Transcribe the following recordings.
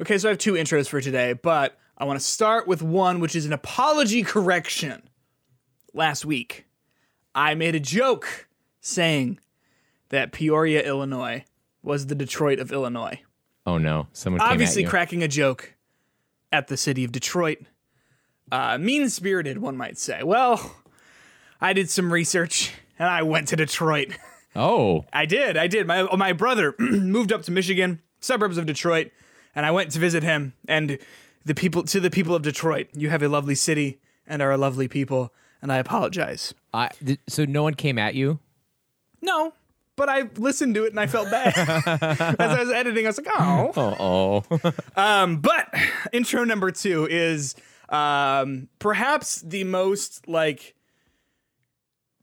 Okay, so I have two intros for today, but I want to start with one which is an apology correction. Last week, I made a joke saying that Peoria, Illinois was the Detroit of Illinois. Oh no, someone came Obviously, cracking a joke at the city of Detroit. Uh, mean spirited, one might say. Well, I did some research and I went to Detroit. oh, I did. I did. My my brother moved up to Michigan, suburbs of Detroit, and I went to visit him. And the people to the people of Detroit, you have a lovely city and are a lovely people, and I apologize. I, th- so no one came at you. No, but I listened to it and I felt bad as I was editing. I was like, oh. Oh, oh. Um, but intro number two is um, perhaps the most like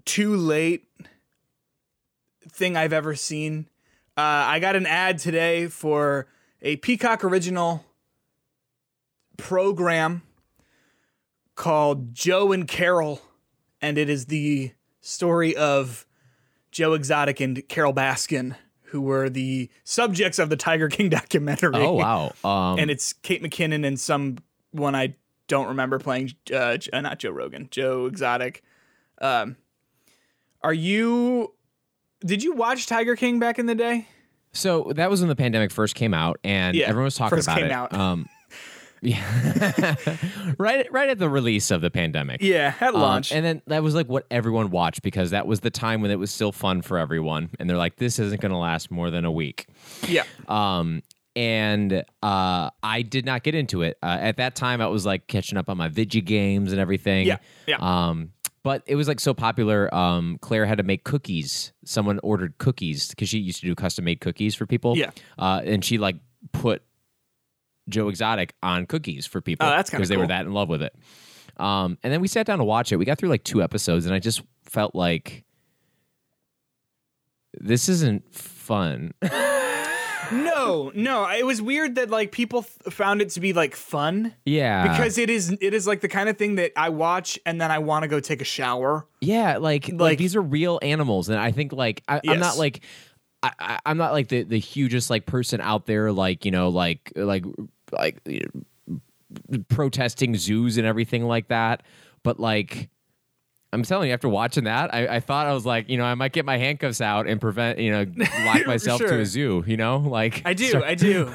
too late thing I've ever seen. Uh, I got an ad today for a Peacock original program called Joe and Carole, and it is the story of Joe Exotic and Carole Baskin, who were the subjects of the Tiger King documentary oh wow. Um, and it's Kate McKinnon and someone I don't remember playing. Uh, uh, not Joe Rogan, Joe Exotic. Um, are you? Did you watch Tiger King back in the day? So that was when the pandemic first came out, and Yeah, everyone was talking first about came it. out. Um, yeah, right, right at the release of the pandemic. Yeah, at Um, launch. and then that was like what everyone watched because that was the time when it was still fun for everyone. And they're like, this isn't going to last more than a week. yeah, Um, and uh, I did not get into it. Uh, at that time, I was like catching up on my Vigi games and everything. Yeah, yeah. Um, but it was like so popular. Um, Claire had to make cookies. Someone ordered cookies because she used to do custom made cookies for people. Yeah. Uh, and she like put Joe Exotic on cookies for people. Oh, that's because they were that in love with it. Um, and then we sat down to watch it. We got through like two episodes, and I just felt like this isn't fun. no, no. It was weird that like people th- found it to be like fun yeah, because it is. It is like the kind of thing that I watch and then I want to go take a shower. Yeah, like, like Like- these are real animals, and I think like I, I'm not like I, I'm not like the the hugest like person out there like you know like like like you know, protesting zoos and everything like that, but like. I'm telling you, after watching that, I, I thought I was like, you know, I might get my handcuffs out and prevent, you know, lock myself to a zoo, you know, like I do, start- I do.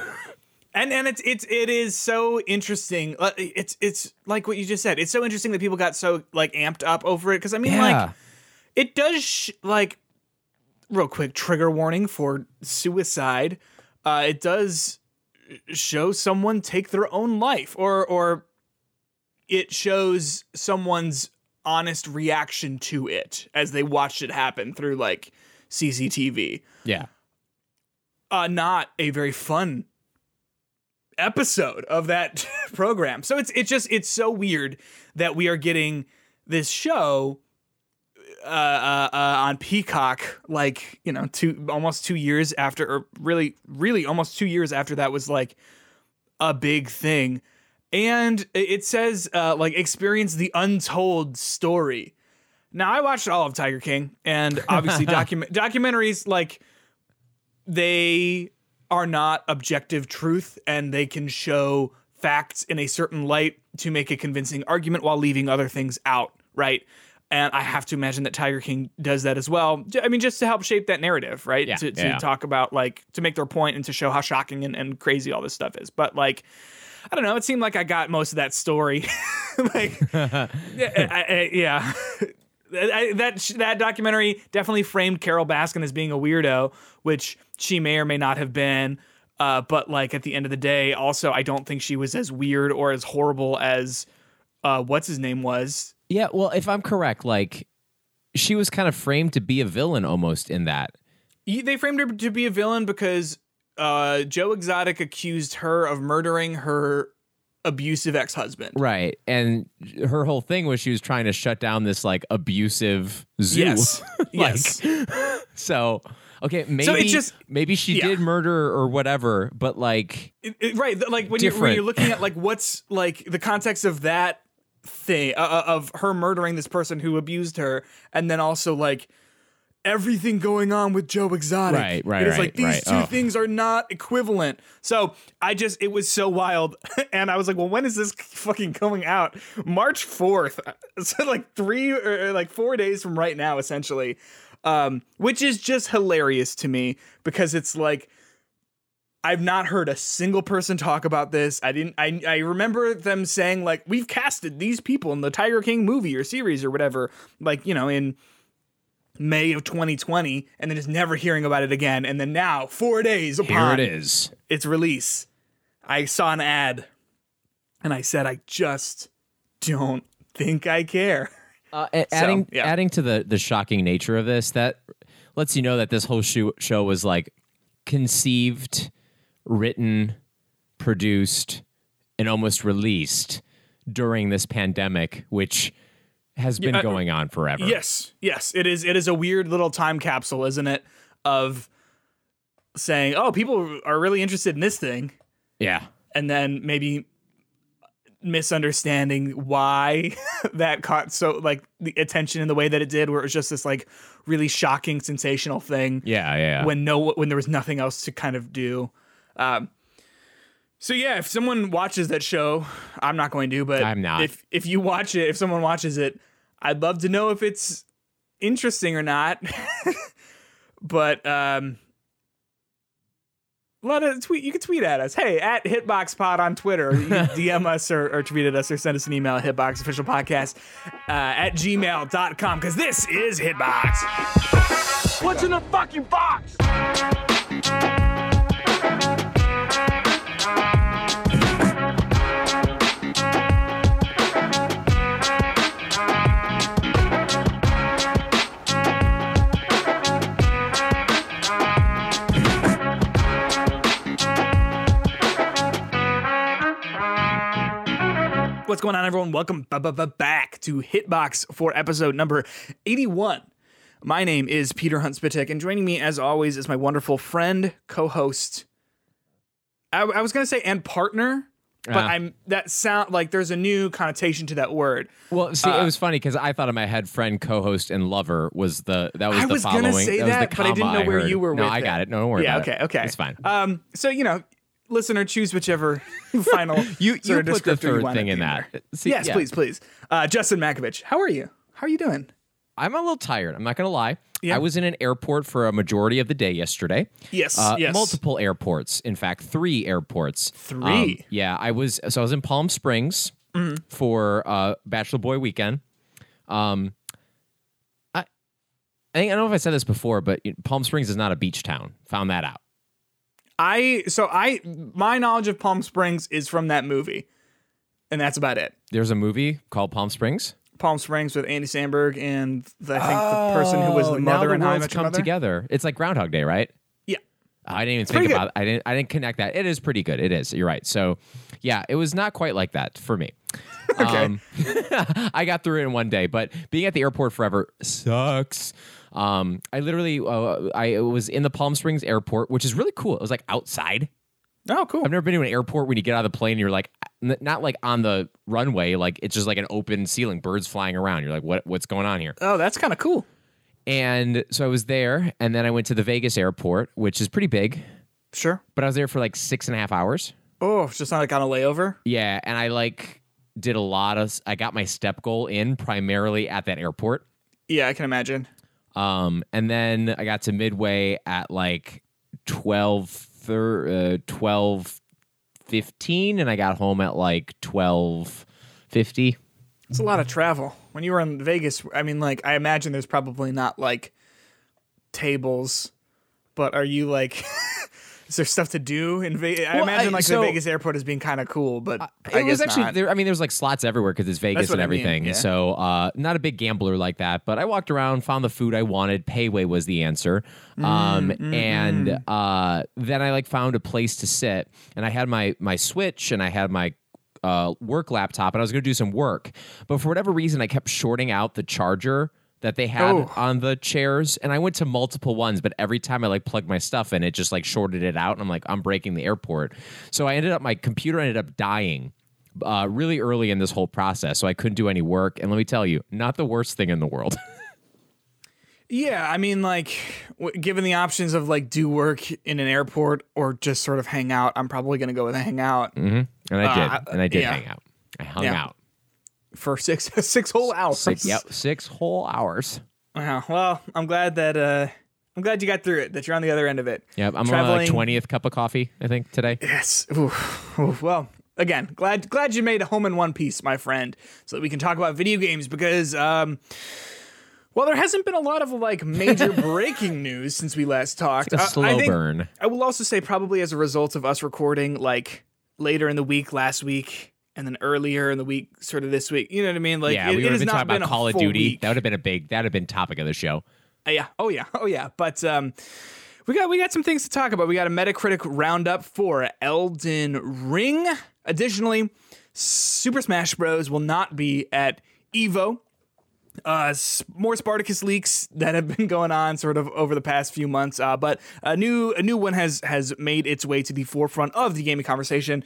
And and it's it's it is so interesting. Uh, It's it's like what you just said. It's so interesting that people got so like amped up over it because I mean yeah, like it does sh- like real quick trigger warning for suicide. Uh, it does show someone take their own life or or it shows someone's honest reaction to it as they watched it happen through like CCTV yeah, uh, not a very fun episode of that program. So it's it's just it's so weird that we are getting this show uh, uh, uh, on Peacock, like you know, two almost two years after, or really, really almost two years after that was like a big thing, and it says uh, like experience the untold story. Now I watched all of Tiger King, and obviously document documentaries like they are not objective truth and they can show facts in a certain light to make a convincing argument while leaving other things out, right? And I have to imagine that Tiger King does that as well. I mean, just to help shape that narrative, right? Yeah, to to yeah. talk about, like, to make their point and to show how shocking and, and crazy all this stuff is. But, like, I don't know. It seemed like I got most of that story. like, yeah, I, I, yeah. I- that that documentary definitely framed Carole Baskin as being a weirdo, which she may or may not have been. Uh, but like at the end of the day, also I don't think she was as weird or as horrible as uh, what's his name was. yeah. Well, if I'm correct, like she was kind of framed to be a villain almost in that. They framed her to be a villain because uh, Joe Exotic accused her of murdering her abusive ex-husband. Right. And her whole thing was she was trying to shut down this like abusive zoo. Yes, Like, yes. So okay, maybe just- maybe she yeah. did murder or whatever, but like It- it- right like when you're, when you're looking at like what's like the context of that thing uh, uh, of her murdering this person who abused her and then also like everything going on with Joe Exotic. Right, right, It is right, like these right. two Oh. things are not equivalent. So I just it was so wild, and I was like, well, when is this fucking coming out? March fourth, so like three or like four days from right now, essentially. Um, which is just hilarious to me because it's like I've not heard a single person talk about this. I didn't. I I remember them saying like we've casted these people in the Tiger King movie or series or whatever. Like you know in May of 2020, and then just never hearing about it again. And then now, four days apart Here it is. its release, I saw an ad, and I said I just don't think I care. Uh, a- adding yeah. adding to the the shocking nature of this, that lets you know that this whole show, show was like conceived, written, produced, and almost released during this pandemic, which has been uh, going on forever. Yes, yes, it is. It is a weird little time capsule, isn't it? Of saying, "Oh, people are really interested in this thing," Yeah. and then maybe misunderstanding why that caught so like the attention in the way that it did, where it was just this like really shocking, sensational thing. Yeah. Yeah. when no when there was nothing else to kind of do. Um, so yeah, if someone watches that show, I'm not going to, but I'm not. If if you watch it, if someone watches it, I'd love to know if it's interesting or not. but um, let us tweet. You can tweet at us. Hey, at HitboxPod on Twitter. You can DM us or, or tweet at us or send us an email at HitboxOfficialPodcast uh, at gmail.com because this is Hitbox. What's in the fucking box? What's going on, everyone? Welcome back to Hitbox for episode number 81. My name is Peter Hunt Spitek, and joining me, as always, is my wonderful friend, co host. I, I was going to say, and partner, but Ah. I'm that sound like there's a new connotation to that word. Well, see, Uh, it was funny because I thought in my head, friend, co-host, and lover was the that was I the was following. gonna say the that, but I didn't know where you were No, I got it. No, don't worry. yeah, okay, it. okay. It's fine. Um, so, you know, listener, choose whichever final You you put the third thing in that. See, yes, yeah. please, please. Uh, Justin Makovich, how are you? How are you doing? I'm a little tired. I'm not gonna lie. Yeah. I was in an airport for a majority of the day yesterday. Yes, Uh, yes. Multiple airports. In fact, three airports. Three? Um, yeah, I was. So I was in Palm Springs Mm-hmm. for uh, Bachelor Boy weekend. Um, I, I think I don't know if I said this before, but Palm Springs is not a beach town. Found that out. I so I my knowledge of Palm Springs is from that movie, and that's about it. There's a movie called Palm Springs. Palm Springs with Andy Samberg and the, I think the person who was the Oh, mother and How worlds come Mother. together. It's like Groundhog Day, right? Yeah, I didn't even pretty think good. about. I didn't. I didn't connect that. It is pretty good. It is. You're right. So, yeah, it was not quite like that for me. Okay. Um, I got through it in one day, but being at the airport forever sucks. Um, I literally, uh, I was in the Palm Springs airport, which is really cool. It was like outside. oh, cool. I've never been to an airport when you get out of the plane, and you're like, n- not like on the runway, like it's just like an open ceiling, birds flying around. You're like, what, what's going on here? oh, that's kind of cool. And so I was there, and then I went to the Vegas airport, which is pretty big, Sure. but I was there for like six and a half hours. Oh, it's just not like on a layover. Yeah, and I like did a lot of. I got my step goal in primarily at that airport. Yeah, I can imagine. Um, and then I got to Midway at like 12, thir- uh, 12 15, and I got home at like twelve fifty. It's a lot of travel. When you were in Vegas, I mean, like, I imagine there's probably not like tables, but are you like, is there stuff to do in Vegas? I Well, imagine I- like so- the Vegas airport is being kind of cool, but I It was actually there. I mean, there's like slots everywhere because it's Vegas and I mean, everything. yeah. So, uh, not a big gambler like that. But I walked around, found the food I wanted. Payway was the answer. Um, Mm, and uh, then I like found a place to sit, and I had my my Switch and I had my uh, work laptop, and I was going to do some work. But for whatever reason, I kept shorting out the charger that they had Oh. on the chairs and I went to multiple ones but every time I like plugged my stuff in it just like shorted it out and I'm like I'm breaking the airport so I ended up my computer ended up dying uh, really early in this whole process so I couldn't do any work and let me tell you not the worst thing in the world Yeah, I mean, like, w- given the options of like do work in an airport or just sort of hang out, I'm probably gonna go with a hang out And I did, Uh, and I did yeah. hang out. I hung Yeah. out for six six whole hours. six, yep, six whole hours. Wow. Well, I'm glad that uh, I'm glad you got through it. That you're on the other end of it. Yep, I'm on Traveling- like twentieth cup of coffee. I think today. Yes. Well, again, glad glad you made a home in one piece, my friend, so that we can talk about video games because um well, there hasn't been a lot of like major breaking news since we last talked. A Uh, slow I think- burn. I will also say probably as a result of us recording like later in the week last week and then earlier in the week sort of this week. You know what I mean? Like yeah, it, we would have been not talking been about Call of Duty. week. That would have been a big. That would have been topic of the show. Uh, yeah. Oh yeah. Oh yeah. But um, we got we got some things to talk about. We got a Metacritic roundup for Elden Ring. Additionally, Super Smash Bros. will not be at Evo. Uh, more Spartacus leaks that have been going on sort of over the past few months. Uh, but a new a new one has has made its way to the forefront of the gaming conversation.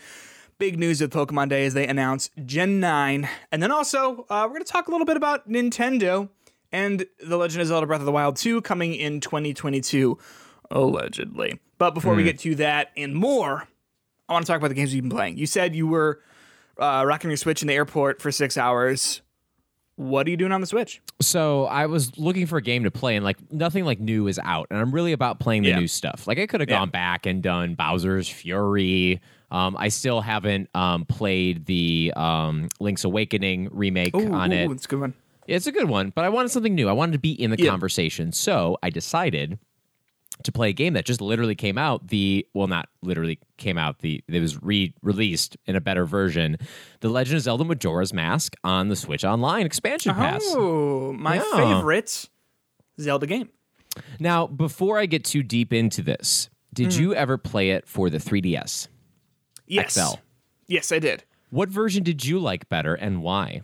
Big news with Pokemon Day as they announce Gen 9. And then also, uh, we're going to talk a little bit about Nintendo and The Legend of Zelda Breath of the Wild 2 coming in 2022, allegedly. But before we get to that and more, I want to talk about the games you've been playing. You said you were uh, rocking your Switch in the airport for six hours. What are you doing on the Switch? So I was looking for a game to play, and like nothing like new is out, and I'm really about playing the Yeah. new stuff. Like I could have Yeah. gone back and done Bowser's Fury. Um, I still haven't um, played the um, Link's Awakening remake on it. It's a good one. It's a good one, but I wanted something new. I wanted to be in the Yeah. conversation. So I decided to play a game that just literally came out. The well, not literally came out. The it was re-released in a better version. The Legend of Zelda Majora's Mask on the Switch Online expansion pass. Oh, my Yeah. favorite Zelda game. Now, before I get too deep into this, did Hmm. you ever play it for the 3DS? Yes. XL. Yes, I did. What version did you like better and why?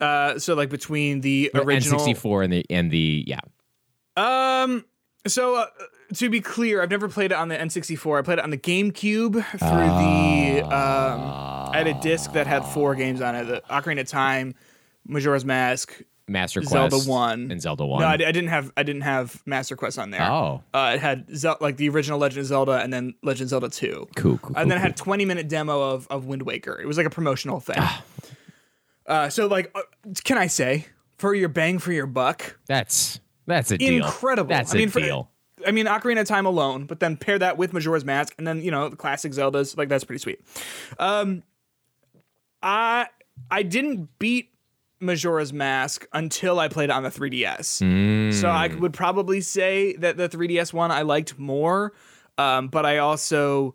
Uh, so like between the original N64 and the and the yeah. Um. So uh, to be clear, I've never played it on the N64. I played it on the GameCube through the. Um, I had a disc that had four games on it: the Ocarina of Time, Majora's Mask, Master Quest Zelda One, and Zelda 1. No, I, I didn't have. I didn't have Master Quest on there. Oh. Uh, it had Zel- like the original Legend of Zelda and then Legend of Zelda Two. Cool, cool, And then it cool, had 20 minute demo of of Wind Waker. It was like a promotional thing. Ah. uh, so like, uh, can I say for your bang for your buck? That's that's a deal. incredible. That's I mean, a for- deal. I mean, Ocarina of Time alone, but then pair that with Majora's Mask, and then you know the classic Zeldas. Like that's pretty sweet. Um, I I didn't beat Majora's Mask until I played it on the 3DS. So I would probably say that the 3DS one I liked more, um, but I also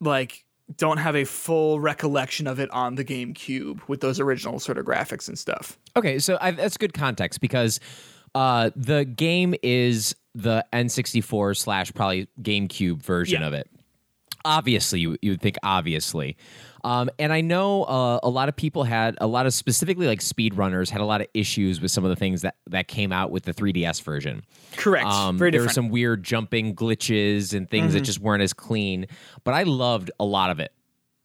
like don't have a full recollection of it on the GameCube with those original sort of graphics and stuff. Okay, so I, that's good context because uh, the game is the N64 slash probably GameCube version Yeah. of it. Obviously, you, you would think obviously. Um, and I know uh, a lot of people had a lot of specifically like speedrunners had a lot of issues with some of the things that that came out with the 3DS version. Correct. Um, there were different. Mm-hmm. some weird jumping glitches and things that just weren't as clean, but I loved a lot of it.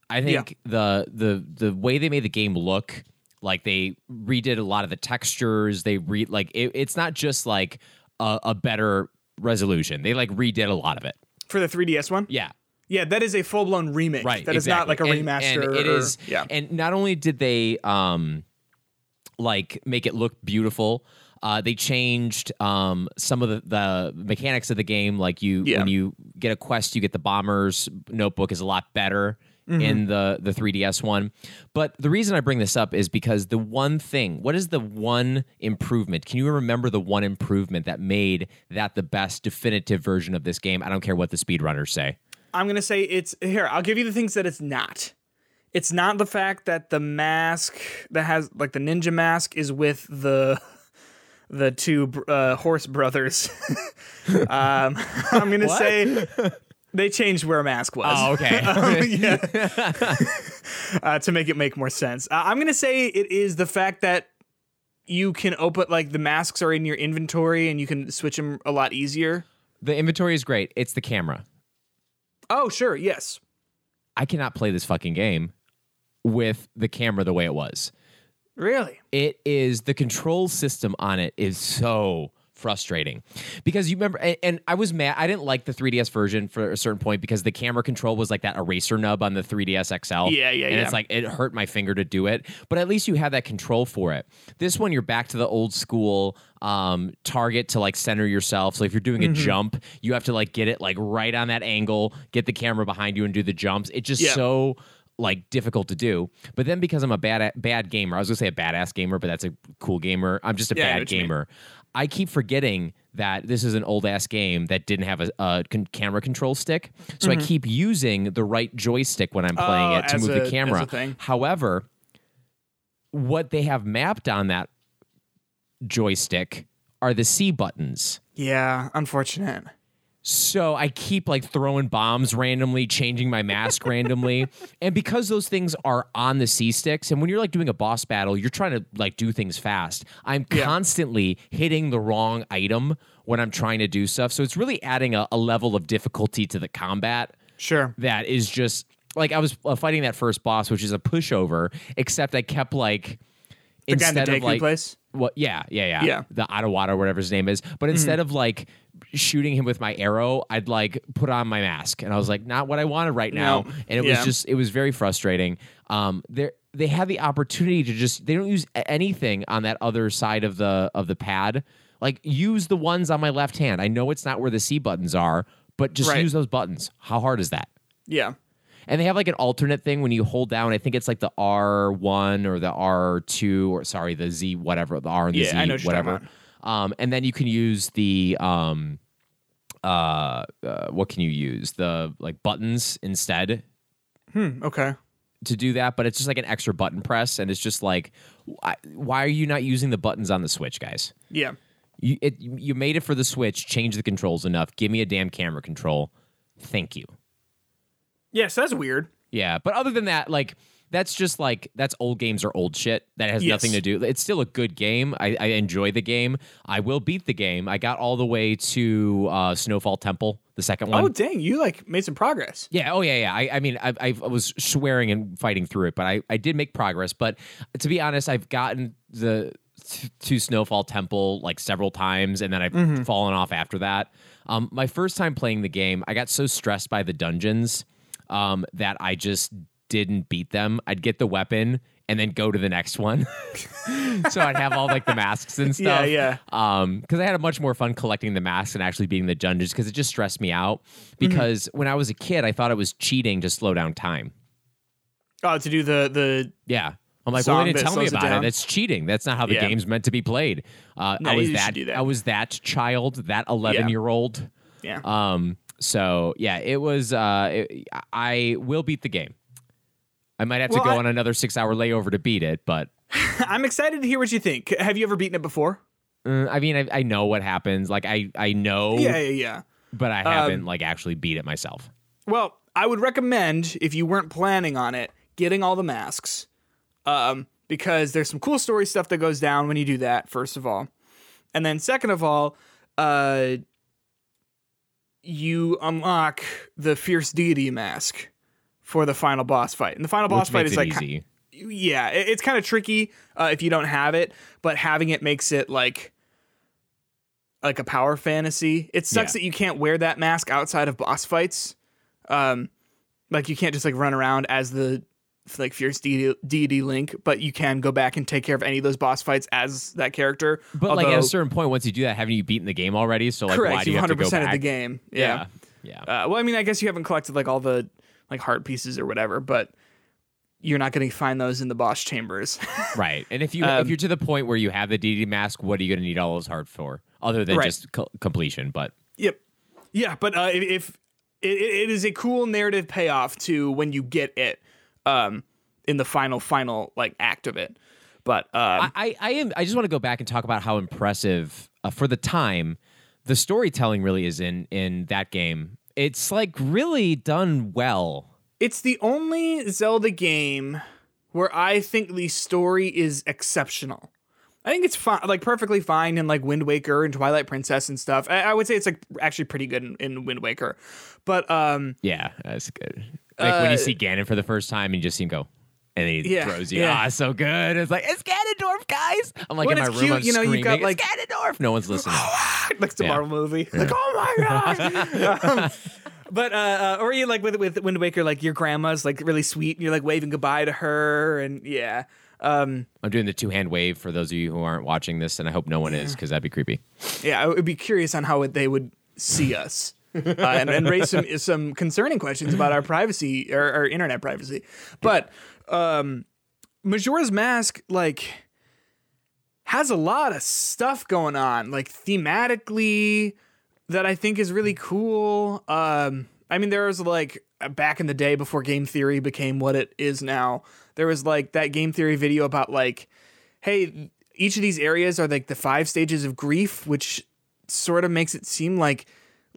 I think the the the way they made the game look, like they redid a lot of the textures. They re like it, it's not just like a, a better resolution. They like redid a lot of it. for the 3DS one. Yeah. Yeah, that is a full blown remake. Right. That is not like a. And- remaster. And, it or- is. Yeah. And not only did they um like make it look beautiful, uh, they changed um some of the, the mechanics of the game. Like you Yeah. when you get a quest, you get the bomber's notebook is a lot better. Mm-hmm. In the the 3DS one, but the reason I bring this up is because the one thing, what is the one improvement? Can you remember the one improvement that made that the best definitive version of this game? I don't care what the speedrunners say. I'm gonna say it's here. I'll give you the things that it's not. It's not the fact that the mask that has like the ninja mask is with the the two uh, horse brothers. um, I'm gonna say they changed where a mask was. Oh, okay. yeah. uh, to make it make more sense. Uh, I'm gonna say it is the fact that you can open like the masks are in your inventory and you can switch them a lot easier. the inventory is great. It's the camera. Oh, sure, yes. I cannot play this fucking game with the camera the way it was. Really? It is the control system on it is so frustrating because you remember and, and, I was mad I didn't like the 3DS version for a certain point because the camera control was like that eraser nub on the 3DS XL. Yeah, yeah, and yeah. it's like it hurt my finger to do it, but at least you have that control for it. This one you're back to the old school um target to like center yourself. So if you're doing a Mm-hmm. jump, you have to like get it like right on that angle, get the camera behind you and do the jumps. It's just Yeah. so like difficult to do. But then because I'm a bad bad gamer, I was gonna say a badass gamer, but that's a cool gamer. I'm just a Yeah, bad mean. gamer. I keep forgetting that this is an old ass game that didn't have a, a con- camera control stick, so I keep using the right joystick when I'm playing Mm-hmm. Oh, it to move a- the camera. However, what they have mapped on that joystick are the C buttons. Yeah, unfortunate. So I keep like throwing bombs randomly, changing my mask randomly. And because those things are on the C sticks, and when you're like doing a boss battle, you're trying to like do things fast. I'm Yeah. constantly hitting the wrong item when I'm trying to do stuff. So it's really adding a, a level of difficulty to the combat Sure. that is just like I was uh, fighting that first boss, which is a pushover, except I kept like The guy in the instead of like place? what? Yeah, yeah, yeah. Yeah. The Ottawada, whatever his name is. But instead of like shooting him with my arrow, I'd like put on my mask, and I was like, not what I wanted right now. No. And it Yeah. was just, it was very frustrating. Um, there they had the opportunity to just they don't use anything on that other side of the of the pad. Like use the ones on my left hand. I know it's not where the C buttons are, but just Right. use those buttons. How hard is that? Yeah. And they have like an alternate thing when you hold down. I think it's like the R1 or the R2 or sorry, the Z whatever, the R and the Yeah, Z I know what you're whatever. Um, and then you can use the um, uh, uh, what can you use? The like buttons instead Hmm. Okay. to do that, but it's just like an extra button press, and it's just like, why, why are you not using the buttons on the Switch, guys? Yeah. You it, you made it for the Switch. Change the controls enough. Give me a damn camera control. Thank you. Yeah. So that's weird. Yeah, but other than that, like that's just like that's old games or old shit. That has Yes. nothing to do. It's still a good game. I, I enjoy the game. I will beat the game. I got all the way to uh, Snowfall Temple, the second one. Oh dang, you like made some progress. Yeah. Oh, yeah, yeah. I, I mean, I, I was swearing and fighting through it, but I, I did make progress. But to be honest, I've gotten the t- to Snowfall Temple like several times, and then I've fallen off after that. Um, my first time playing the game, I got so stressed by the dungeons um, that I just didn't beat them. I'd get the weapon and then go to the next one. so I'd have all like the masks and stuff. yeah. Um, because I had a much more fun collecting the masks and actually beating the dungeons because it just stressed me out. Because when I was a kid, I thought it was cheating to slow down time. Oh, to do the the Yeah. I'm like, well, they didn't tell me slows it about it. That's cheating. That's not how the Yeah. game's meant to be played. Uh, No, I was that, do that. I was that child, that 11 year old. yeah. Um, so yeah, it was. Uh, it, I will beat the game. I might have to go I- on another six hour layover to beat it, but I'm excited to hear what you think. Have you ever beaten it before? uh, I mean, I, I know what happens. Like I, I know, Yeah, yeah, yeah. but I haven't like actually beat it myself. Well, I would recommend if you weren't planning on it, getting all the masks, um, because there's some cool story stuff that goes down when you do that. First of all, and then second of all, uh, you unlock the fierce deity mask for the final boss fight, and the final boss Which fight is like easy. yeah, it- it's kind of tricky uh, if you don't have it, but having it makes it like like a power fantasy. It sucks Yeah. that you can't wear that mask outside of boss fights. Um, like you can't just like run around as the like fierce deity, deity Link, but you can go back and take care of any of those boss fights as that character. But like at a certain point, once you do that, haven't you beaten the game already? So like, correct, why do you have to go 100% back? of the game. Yeah. yeah, Uh, well, I mean, I guess you haven't collected like all the like heart pieces or whatever, but you're not going to find those in the boss chambers. right. And if you Um, if you're to the point where you have the DD mask, what are you going to need all those heart for, other than Right. just co- completion? But Yep. Yeah, but uh, if, if it, it is a cool narrative payoff to when you get it um, in the final final like act of it. But um, I, I am. I just want to go back and talk about how impressive uh, for the time the storytelling really is in in that game. It's like really done well. it's the only Zelda game where I think the story is exceptional. I think it's fine, like perfectly fine in like Wind Waker and Twilight Princess and stuff. I, I would say it's like actually pretty good in, in Wind Waker, but um, Yeah, that's good. Like when Uh, you see Ganon for the first time and you just see him go, And he Yeah, throws you. yeah. Ah, so good. It's like it's Ganondorf, guys. I'm like When in my it's room. cute, I'm you know, you've got, like- Ganondorf. No one's listening. like the Yeah. Marvel movie. Like, oh my god. um, but uh, uh, or you like with with Wind Waker, like your grandma's like really sweet, and you're like waving goodbye to her, and yeah. Um, I'm doing the two hand wave for those of you who aren't watching this, and I hope no one is because that'd be creepy. yeah, I would be curious on how they would see us. uh, and, and raise some some concerning questions about our privacy or our internet privacy, but um, Majora's Mask like has a lot of stuff going on, like thematically that I think is really cool. Um, I mean, there was like back in the day before game theory became what it is now. There was like that game theory video about like, hey, each of these areas are like the five stages of grief, which sort of makes it seem like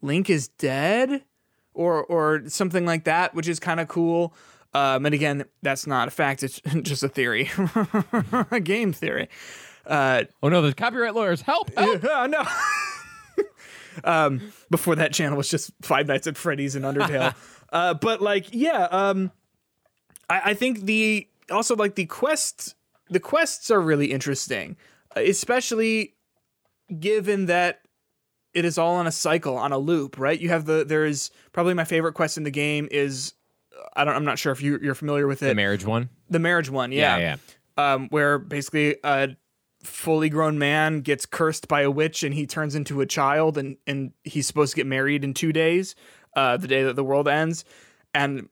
Link is dead or or something like that, which is kind of cool. Um, and again, that's not a fact; it's just a theory, a game theory. Uh, Oh no, the copyright lawyers help! help! oh no. um, before that channel was just Five Nights at Freddy's and Undertale. uh, but like, yeah, um, I, I think the also like the quests, the quests are really interesting, uh, especially given that it is all on a cycle, on a loop, right? You have the there is probably my favorite quest in the game is I don't I'm not sure if you you're familiar with it. the marriage one. the marriage one, Yeah, yeah yeah. um, where basically a fully grown man gets cursed by a witch and he turns into a child and, and he's supposed to get married in two days, uh, the day that the world ends. And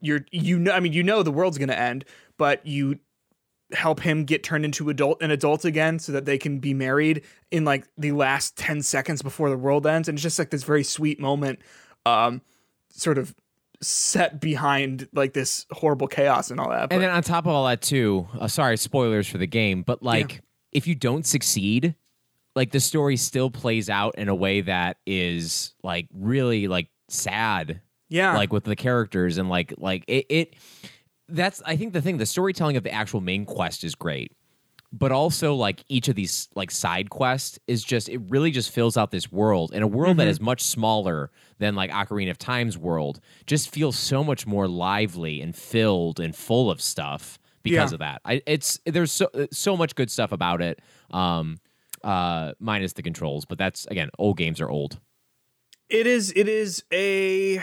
you're you know I mean you know the world's gonna end, but you help him get turned into adult an adult again so that they can be married in like the last 10 seconds before the world ends and it's just like this very sweet moment um sort of set behind like this horrible chaos and all that but- And then on top of all that, too, uh, sorry, spoilers for the game, but like if you don't succeed, like the story still plays out in a way that is like really like sad, yeah like with the characters and like like it. it that's I think the thing. The storytelling of the actual main quest is great, but also like each of these like side quests is just it really just fills out this world and a world Mm-hmm. that is much smaller than like Ocarina of Time's world just feels so much more lively and filled and full of stuff because Yeah. of that. I, it's there's so so much good stuff about it. Um, uh, minus the controls, but that's again, old games are old. it is it is a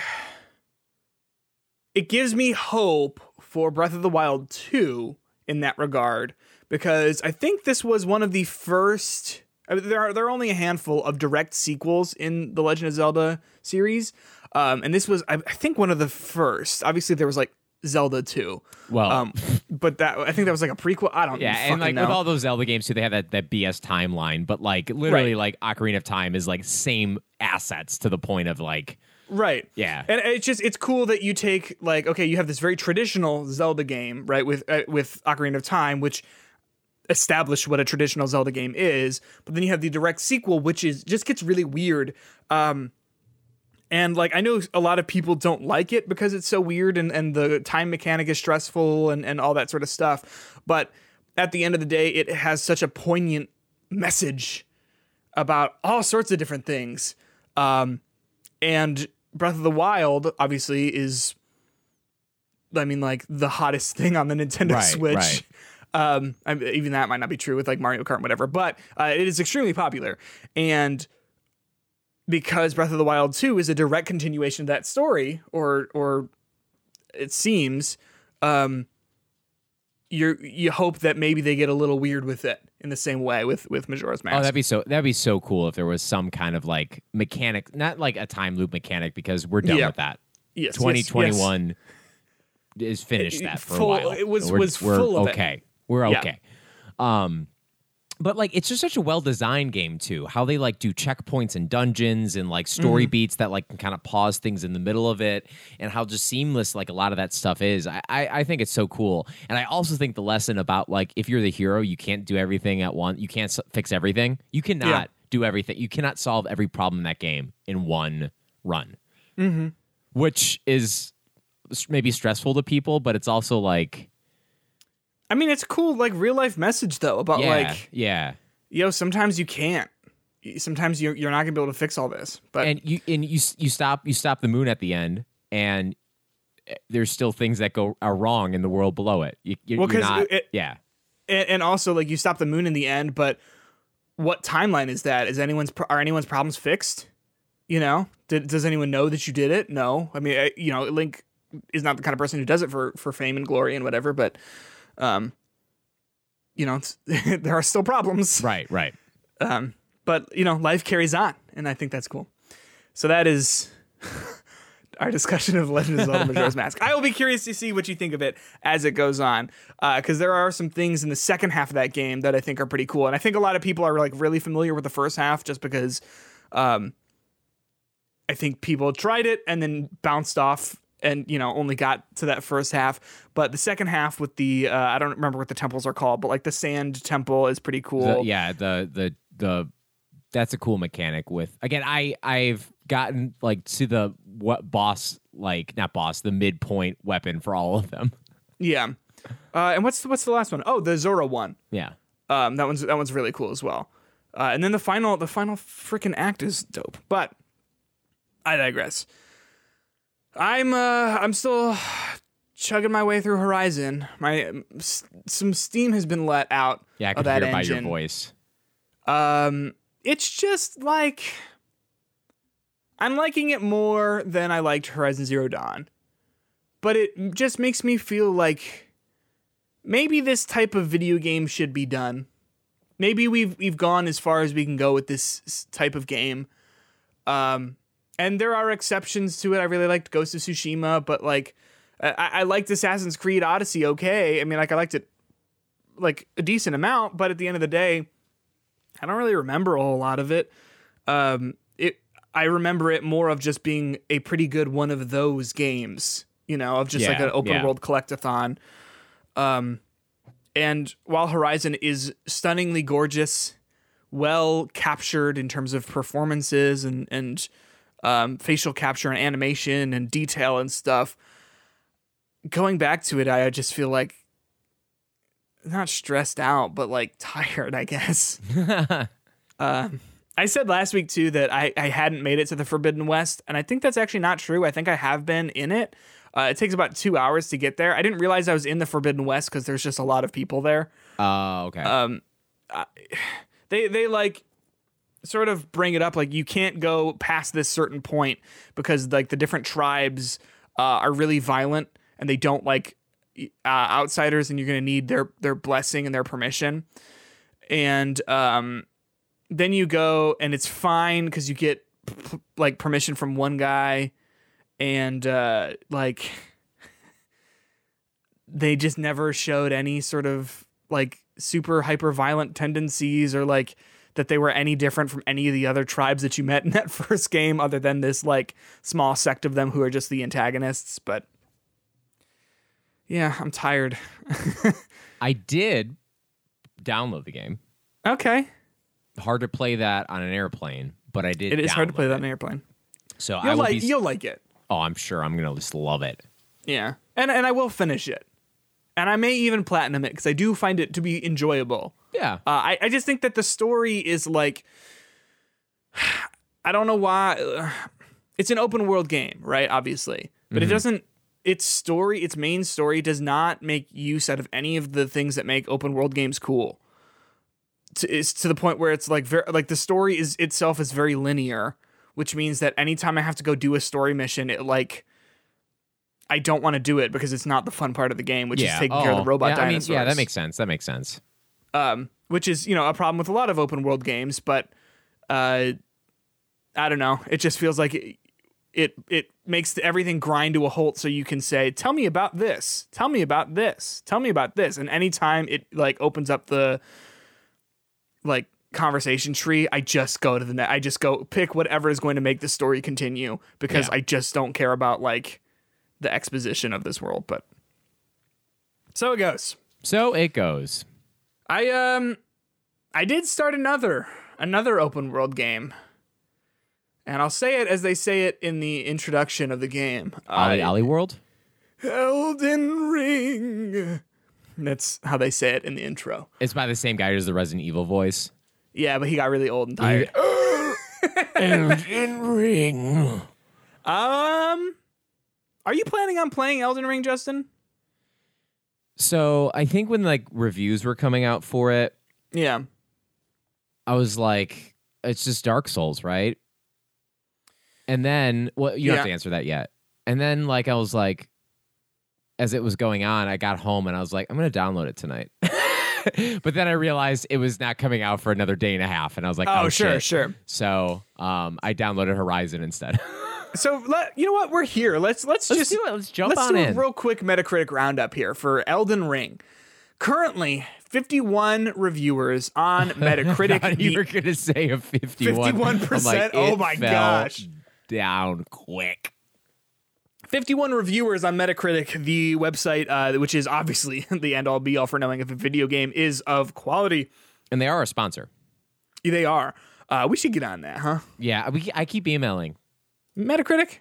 it gives me hope for Breath of the Wild 2 in that regard because I think this was one of the first I mean, there are there are only a handful of direct sequels in the Legend of Zelda series. Um, and this was I, I think one of the first. Obviously there was like Zelda 2. Well, Um, but that I think that was like a prequel. I don't know. Yeah, and like know. with all those Zelda games too, they have that, that BS timeline, but like literally like Ocarina of Time is like same assets to the point of like Right. Yeah. And it's just it's cool that you take like okay, you have this very traditional Zelda game, right, with uh, with Ocarina of Time, which established what a traditional Zelda game is, but then you have the direct sequel which is just gets really weird. Um and like I know a lot of people don't like it because it's so weird and, and the time mechanic is stressful and, and all that sort of stuff. But at the end of the day, it has such a poignant message about all sorts of different things. Um, and Breath of the Wild obviously is I mean like the hottest thing on the Nintendo Right, Switch. right. Um, I even that might not be true with like Mario Kart and whatever, but uh, it is extremely popular. And because Breath of the Wild 2 is a direct continuation of that story, or or it seems, um, you you hope that maybe they get a little weird with it in the same way with with Majora's Mask. Oh, that'd be so that'd be so cool if there was some kind of like mechanic, not like a time loop mechanic because we're done Yeah. with that. yes, Twenty twenty one is finished It- that for full- a while. it was- we're, was we're full of it. Okay. We're Yeah. okay. Um but like it's just such a well designed game too. How they like do checkpoints and dungeons and like story Mm-hmm. beats that like can kind of pause things in the middle of it, and how just seamless like a lot of that stuff is. I, I I think it's so cool, and I also think the lesson about like if you're the hero, you can't do everything at once. You can't fix everything. You cannot Yeah. do everything. You cannot solve every problem in that game in one run, mm-hmm. which is maybe stressful to people, but it's also like I mean, it's cool like real life message though about yeah, like yeah. yo, sometimes you can't. Sometimes you're, you're not gonna be able to fix all this. But and you and you you stop you stop the moon at the end and eh, there's still things that go are wrong in the world below it. You, you, Well, not, it- yeah. and, and also like you stop the moon in the end, but what timeline is that? Is anyone's are anyone's problems fixed? You know, Did, does anyone know that you did it? No. I mean, I, you know, Link is not the kind of person who does it for for fame and glory and whatever, but um, you know, there are still problems. Right, right. Um, but you know, life carries on, and I think that's cool. So that is our discussion of Legend of Zelda: Majora's Mask. I will be curious to see what you think of it as it goes on, Uh, because there are some things in the second half of that game that I think are pretty cool, and I think a lot of people are like really familiar with the first half just because, um, I think people tried it and then bounced off. And you know, only got to that first half, but the second half with the uh, I don't remember what the temples are called, but like the sand temple is pretty cool. The- yeah, the the the that's a cool mechanic with again I I've gotten like to the what boss like not boss the midpoint weapon for all of them. Yeah. Uh, and what's what's the last one? Oh, the Zora one. Yeah. Um, that one's that one's really cool as well. Uh, and then the final the final freaking act is dope. But I digress. I'm uh I'm still chugging my way through Horizon. My some steam has been let out Yeah, I of that hear it by engine. your voice. Um, it's just like I'm liking it more than I liked Horizon Zero Dawn, but it just makes me feel like maybe this type of video game should be done. Maybe we've we've gone as far as we can go with this type of game. Um, and there are exceptions to it. I really liked Ghost of Tsushima, but like I, I liked Assassin's Creed Odyssey. Okay, I mean like I liked it like a decent amount, but at the end of the day. I don't really remember a whole lot of it. Um, it I remember it more of just being a pretty good one of those games, you know, of just like an open yeah. world collectathon. Um, and while Horizon is stunningly gorgeous, well captured in terms of performances and and um, facial capture and animation and detail and stuff, going back to it, I just feel like not stressed out, but like tired, I guess. Um, I said last week too that I, I hadn't made it to the Forbidden West, and I think that's actually not true. I think I have been in it. Uh, it takes about two hours to get there. I didn't realize I was in the Forbidden West because there's just a lot of people there. Oh, okay. Um, I- they they like sort of bring it up like you can't go past this certain point because like the different tribes uh, are really violent and they don't like uh, outsiders and you're gonna need their their blessing and their permission. And um then you go and it's fine because you get like permission from one guy and uh like they just never showed any sort of like super hyper violent tendencies or like that they were any different from any of the other tribes that you met in that first game other than this like small sect of them who are just the antagonists but yeah i'm tired I did download the game. okay Hard to play that on an airplane, but I did. it is hard to play that on an airplane So I you'll will like be. you'll like it oh, I'm sure I'm gonna just love it. yeah and and i will finish it and i may even platinum it because i do find it to be enjoyable Yeah. Uh, I, I just think that the story is like I don't know why it's an open world game, right? Obviously, but it doesn't. Its story, its main story, does not make use out of any of the things that make open world games cool. To, it's to the point where it's like very like the story is itself is very linear, which means that anytime I have to go do a story mission, it like I don't want to do it because it's not the fun part of the game, which yeah. is taking care of Oh, the robot yeah, I mean, dinosaurs yeah, that makes sense. That makes sense. Um, which is you know a problem with a lot of open world games. But uh, I don't know. It just feels like it, it it makes everything grind to a halt. So you can say, "Tell me about this. Tell me about this. Tell me about this." And anytime it like opens up the like conversation tree, I just go to the net. I just go pick whatever is going to make the story continue because Yeah. I just don't care about like the exposition of this world. But so it goes. So it goes. I um I did start another another open world game. And I'll say it as they say it in the introduction of the game. Ollie Uh, Ollie World. Elden Ring. That's how they say it in the intro. It's by the same guy as the Resident Evil voice. Yeah, but he got really old and tired. Elden Ring. Um Are you planning on playing Elden Ring, Justin? So I think when like reviews were coming out for it, Yeah. I was like, it's just Dark Souls, right? And then, well, you don't have to answer that yet. And then, like, I was like, as it was going on, I got home and I was like, I'm to download it tonight. but then I realized it was not coming out for another day and a half. And I was like, oh, Oh, sure, shit. sure. So um, I downloaded Horizon instead. So let you know what we're here. Let's let's, Let's just do it. Let's jump let's on do in. a real quick Metacritic roundup here for Elden Ring. Currently, 51 reviewers on Metacritic. You were going to say a 51. 51%? Like, Oh my gosh. Down quick. 51 reviewers on Metacritic, the website, uh, which is obviously the end all be all for knowing if a video game is of quality. And they are a sponsor. They are. Uh, we should get on that, huh? Yeah, we, I keep emailing. Metacritic,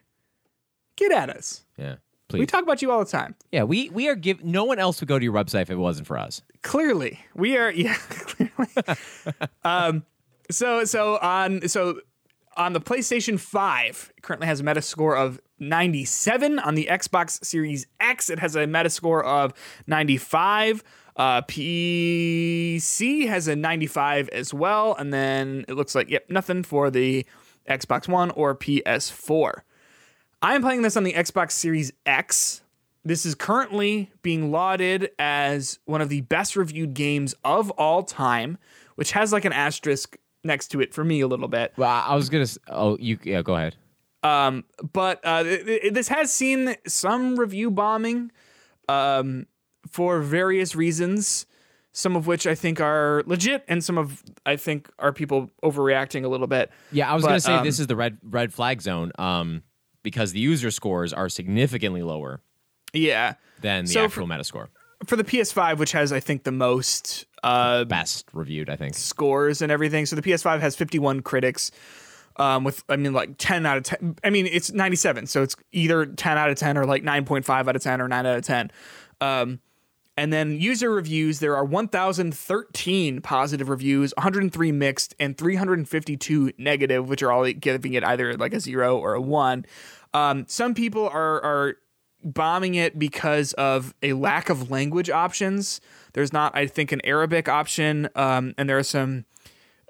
get at us. Yeah, Please. We talk about you all the time. yeah, we we are give. No one else would go to your website if it wasn't for us. Clearly, we are. Yeah, clearly. um, so so on so on the PlayStation Five, it currently has a Metascore of 97. On the Xbox Series X, it has a Metascore of 95. Uh, PC has a 95 as well, and then it looks like yep, nothing for the Xbox One or PS4. I am playing this on the Xbox Series X. This is currently being lauded as one of the best reviewed games of all time, which has like an asterisk next to it for me a little bit. Well, I was gonna. s- Oh, you. Yeah, go ahead. Um, but uh, th- th- this has seen some review bombing um, for various reasons, some of which I think are legit, and some of I think are people overreacting a little bit. Yeah, I was But, gonna say um, this is the red red flag zone. Um, because the user scores are significantly lower Yeah. than the So actual Metascore. For the PS5, which has I think the most uh, Best reviewed, I think. scores and everything. So the PS5 has 51 critics. Um, with I mean like 10 out of 10. I mean it's 97, so it's either 10 out of 10 or like 9.5 out of 10 or 9 out of 10. Um, and then user reviews, there are 1,013 positive reviews, 103 mixed, and 352 negative, which are all giving it either like a zero or a one. Um, some people are are bombing it because of a lack of language options. There's not, I think, an Arabic option, um, and there are some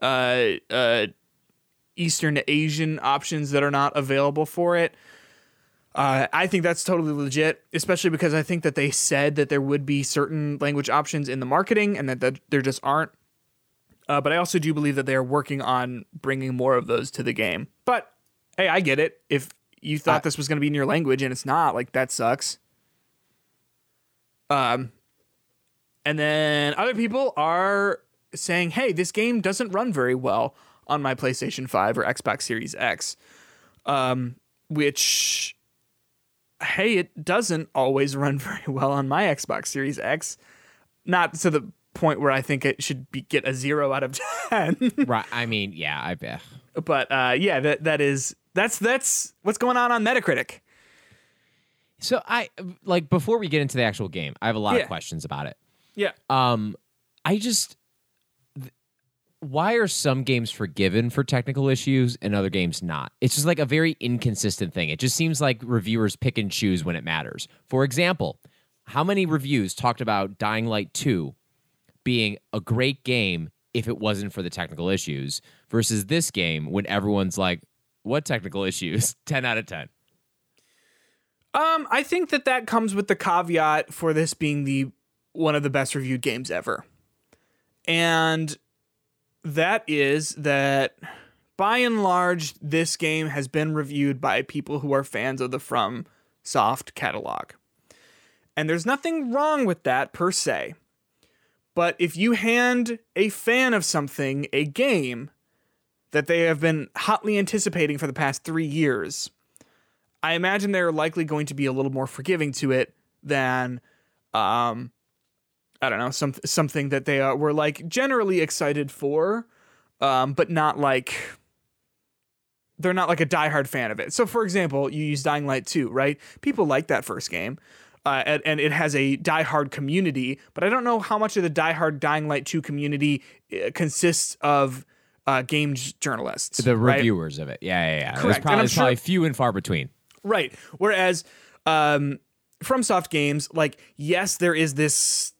uh, uh, Eastern Asian options that are not available for it. Uh, I think that's totally legit, especially because I think that they said that there would be certain language options in the marketing and that, that there just aren't. Uh, but I also do believe that they are working on bringing more of those to the game. But hey, I get it. If you thought this was going to be in your language and it's not, like that sucks. Um, and then other people are saying, "Hey, this game doesn't run very well on my PlayStation 5 or Xbox Series X." Um, which hey, it doesn't always run very well on my Xbox Series X. Not to the point where I think it should be get a 0 out of 10. right. I mean, yeah, I bet. but uh, yeah, that that is that's that's what's going on on Metacritic. So I like before we get into the actual game, I have a lot Yeah. of questions about it. Yeah. Um, I just why are some games forgiven for technical issues and other games not? It's just like a very inconsistent thing. It just seems like reviewers pick and choose when it matters. For example, how many reviews talked about Dying Light 2 being a great game if it wasn't for the technical issues versus this game when everyone's like, what technical issues? 10 out of 10. Um, I think that that comes with the caveat for this being the one of the best reviewed games ever, and that is that by and large, this game has been reviewed by people who are fans of the From Soft catalog, and there's nothing wrong with that per se. But if you hand a fan of something a game that they have been hotly anticipating for the past three years, I imagine they're likely going to be a little more forgiving to it than, um, I don't know, some something that they uh, were like generally excited for, um, but not like they're not like a diehard fan of it. So, for example, you use Dying Light 2, right? People like that first game. Uh, and, and it has a diehard community, but I don't know how much of the diehard Dying Light 2 community uh, consists of uh, games journalists. The right? reviewers of it. Yeah, yeah, yeah. It's Correct. Probably, it's probably sure- few and far between. Right. Whereas um, FromSoft games, like yes, there is this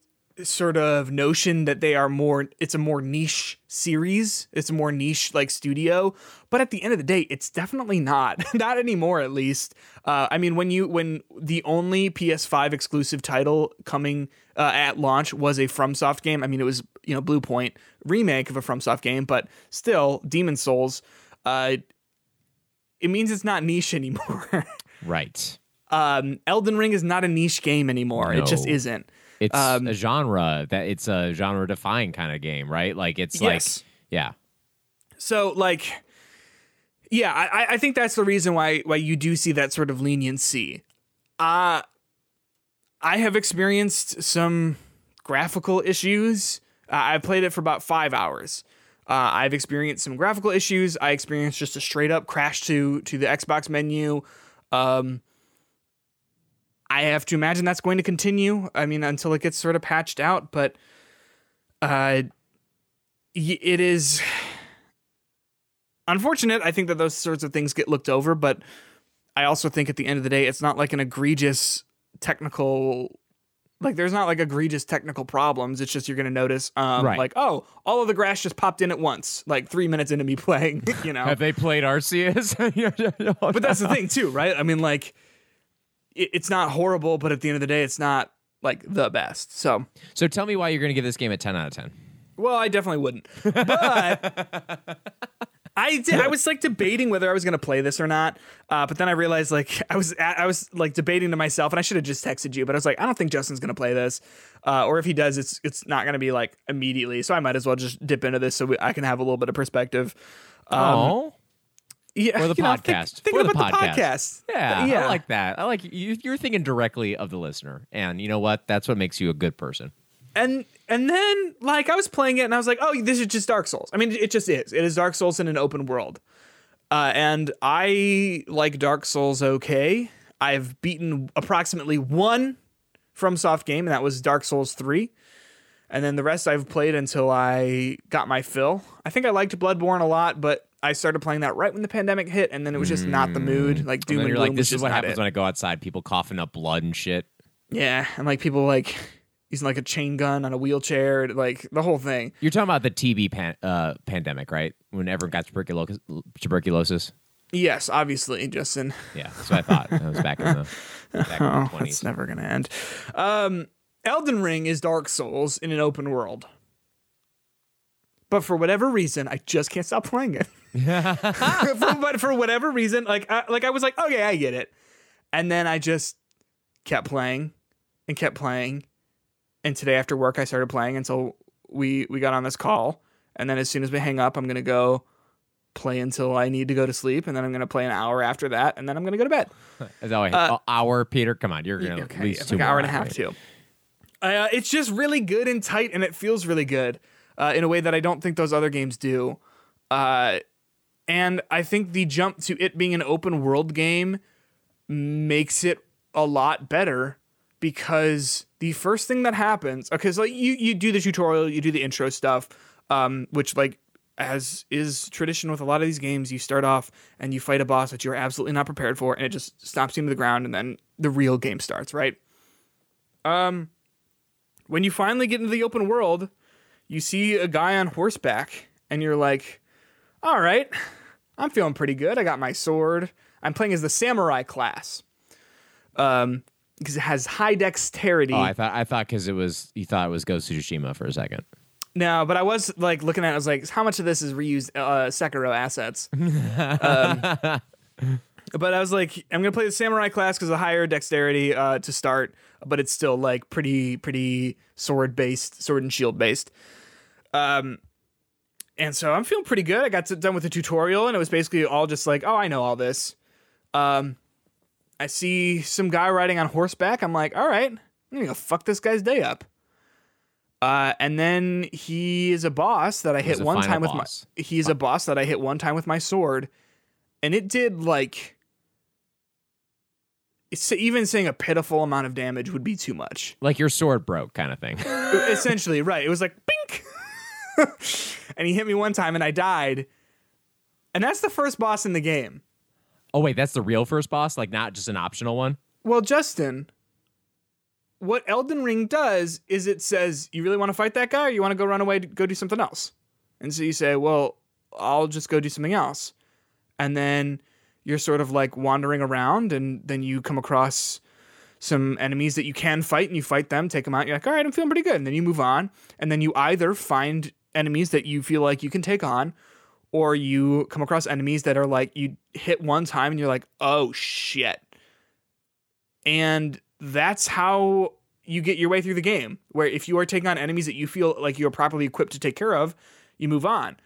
sort of notion that they are more it's a more niche series. It's a more niche like studio. But at the end of the day it's definitely not. Not anymore at least. Uh, i mean when you when the only ps5 exclusive title coming uh, at launch was a fromsoft game i mean it was you know Bluepoint remake of a fromsoft game but still demon souls uh, it means it's not niche anymore. Right. um, elden ring is not a niche game anymore. It just isn't It's Um, a genre that it's a genre defying kind of game, right? Like it's like yeah. So like, yeah, I, I think that's the reason why why you do see that sort of leniency. Uh I have experienced some graphical issues. Uh, I played it for about five hours. Uh, I've experienced some graphical issues. I experienced just a straight up crash to to the Xbox menu. Um, I have to imagine that's going to continue. I mean, until it gets sort of patched out. But uh, it is unfortunate. I think that those sorts of things get looked over, but I also think at the end of the day, it's not like an egregious technical. Like there's not like egregious technical problems. It's just you're gonna notice, um, Right. like oh, all of the grass just popped in at once, like three minutes into me playing, you know. Have they played Arceus? but that's the thing too, right? I mean, like it, it's not horrible, but at the end of the day, it's not like the best. So so tell me why you're going to give this game a 10 out of 10. Well, I definitely wouldn't. But I did, I was like debating whether I was going to play this or not. Uh, but then I realized like I was at, I was like debating to myself, and I should have just texted you. But I was like, I don't think Justin's going to play this, uh, or if he does, it's it's not going to be like immediately. So I might as well just dip into this so we, I can have a little bit of perspective. Um, oh. Yeah, For the podcast. know, think- podcast. thinking the about podcast. the podcast. Yeah, yeah. I like that. I like you. You're thinking directly of the listener, and you know what? That's what makes you a good person. and and then like I was playing it and I was like, oh, this is just Dark Souls. I mean, it just is. It is Dark Souls in an open world. Uh, and I like Dark Souls okay. I've beaten approximately one FromSoft game, and that was Dark Souls 3. And then the rest I've played until I got my fill. I think I liked Bloodborne a lot, but I started playing that right when the pandemic hit, and then it was just not the mood. Like Doom And and, you're Gloom like, this is what happens it. when I go outside. People coughing up blood and shit. Yeah, and like people like using like a chain gun on a wheelchair, like the whole thing. You're talking about the TB pan- uh, pandemic, right? When everyone got tuberculosis. tuberculosis. Yes, obviously, Justin. Yeah, that's what I thought. That was back in the back in the Oh, twenties. it's never gonna end. Um, Elden Ring is Dark Souls in an open world, but for whatever reason, I just can't stop playing it. for, but for whatever reason, like I, like I was like, okay, I get it, and then I just kept playing and kept playing, and today after work, I started playing until we we got on this call, and then as soon as we hang up, I'm gonna go play until I need to go to sleep, and then I'm gonna play an hour after that, and then I'm gonna go to bed. Is that Uh, hour, Peter? Come on, you're gonna Yeah, at least like an hour and a half right? too. Uh, it's just really good and tight, and it feels really good uh, in a way that I don't think those other games do. Uh, and I think the jump to it being an open world game makes it a lot better because the first thing that happens, okay, so like you you do the tutorial, you do the intro stuff, um, which like as is tradition with a lot of these games, you start off and you fight a boss that you're absolutely not prepared for, and it just stomps you to the ground, and then the real game starts, right? Um, when you finally get into the open world, you see a guy on horseback, and you're like, all right, I'm feeling pretty good. I got my sword. I'm playing as the samurai class. Um, because it has high dexterity. Oh, I thought I thought because it was you thought it was Ghost Tsushima for a second. No, but I was like looking at it, I was like, how much of this is reused uh, Sekiro assets? um, but I was like, I'm gonna play the samurai class because the higher dexterity uh, to start, but it's still like pretty pretty sword based, sword and shield based. Um, and so I'm feeling pretty good. I got to, done with the tutorial, and it was basically all just like, oh, I know all this. Um, I see some guy riding on horseback. I'm like, all right, I'm gonna go fuck this guy's day up. Uh, and then he is a boss that I hit one time with boss? my. He's a boss that I hit one time with my sword, and it did like. It's even saying a pitiful amount of damage would be too much. Like your sword broke, kind of thing. Essentially, right? It was like bink, and he hit me one time, and I died. And that's the first boss in the game. oh wait, that's the real first boss, like not just an optional one. Well, Justin, what Elden Ring does is it says, you really want to fight that guy or you want to go run away to go do something else? And so you say, well, I'll just go do something else. And then you're sort of like wandering around and then you come across some enemies that you can fight and you fight them, take them out. You're like, all right, I'm feeling pretty good. And then you move on. And then you either find enemies that you feel like you can take on or you come across enemies that are like, you hit one time and you're like, oh shit. And that's how you get your way through the game. Where if you are taking on enemies that you feel like you're properly equipped to take care of, you move on.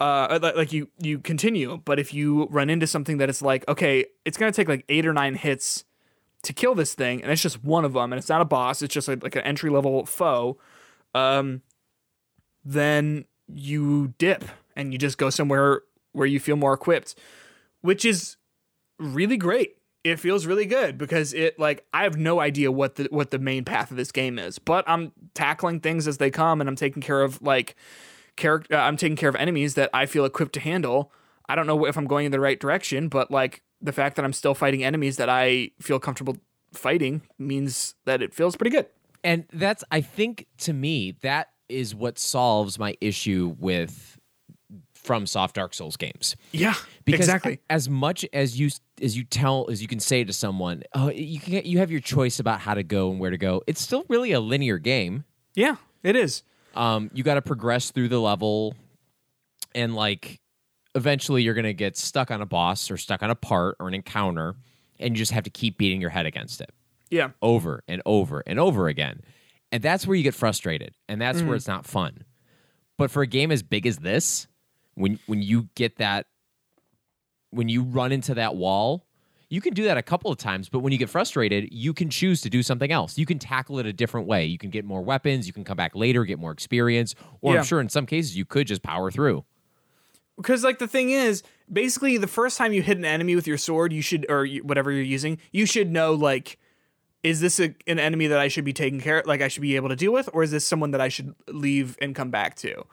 Uh, like you you continue. But if you run into something that it's like, okay, it's gonna take like eight or nine hits to kill this thing, and it's just one of them, and it's not a boss, it's just like, like an entry level foe. Um, then you dip and you just go somewhere where you feel more equipped, which is really great it feels really good because it like I have no idea what the what the main path of this game is, but I'm tackling things as they come and I'm taking care of like character uh, I'm taking care of enemies that I feel equipped to handle. I don't know if I'm going in the right direction, but like the fact that I'm still fighting enemies that I feel comfortable fighting means that it feels pretty good. And that's I think to me that is what solves my issue with FromSoft Dark Souls games. Yeah, because exactly. As much as you as you tell as you can say to someone, oh, you can you have your choice about how to go and where to go. It's still really a linear game. Yeah, it is. Um, you got to progress through the level, and like eventually you're gonna get stuck on a boss or stuck on a part or an encounter, and you just have to keep beating your head against it. Yeah, over and over and over again, and that's where you get frustrated, and that's mm. where it's not fun. But for a game as big as this, when when you get that when you run into that wall you can do that a couple of times but when you get frustrated you can choose to do something else you can tackle it a different way you can get more weapons you can come back later get more experience or yeah. i'm sure in some cases you could just power through because like the thing is basically the first time you hit an enemy with your sword you should or whatever you're using you should know like is this a, an enemy that i should be taking care of like i should be able to deal with or is this someone that i should leave and come back to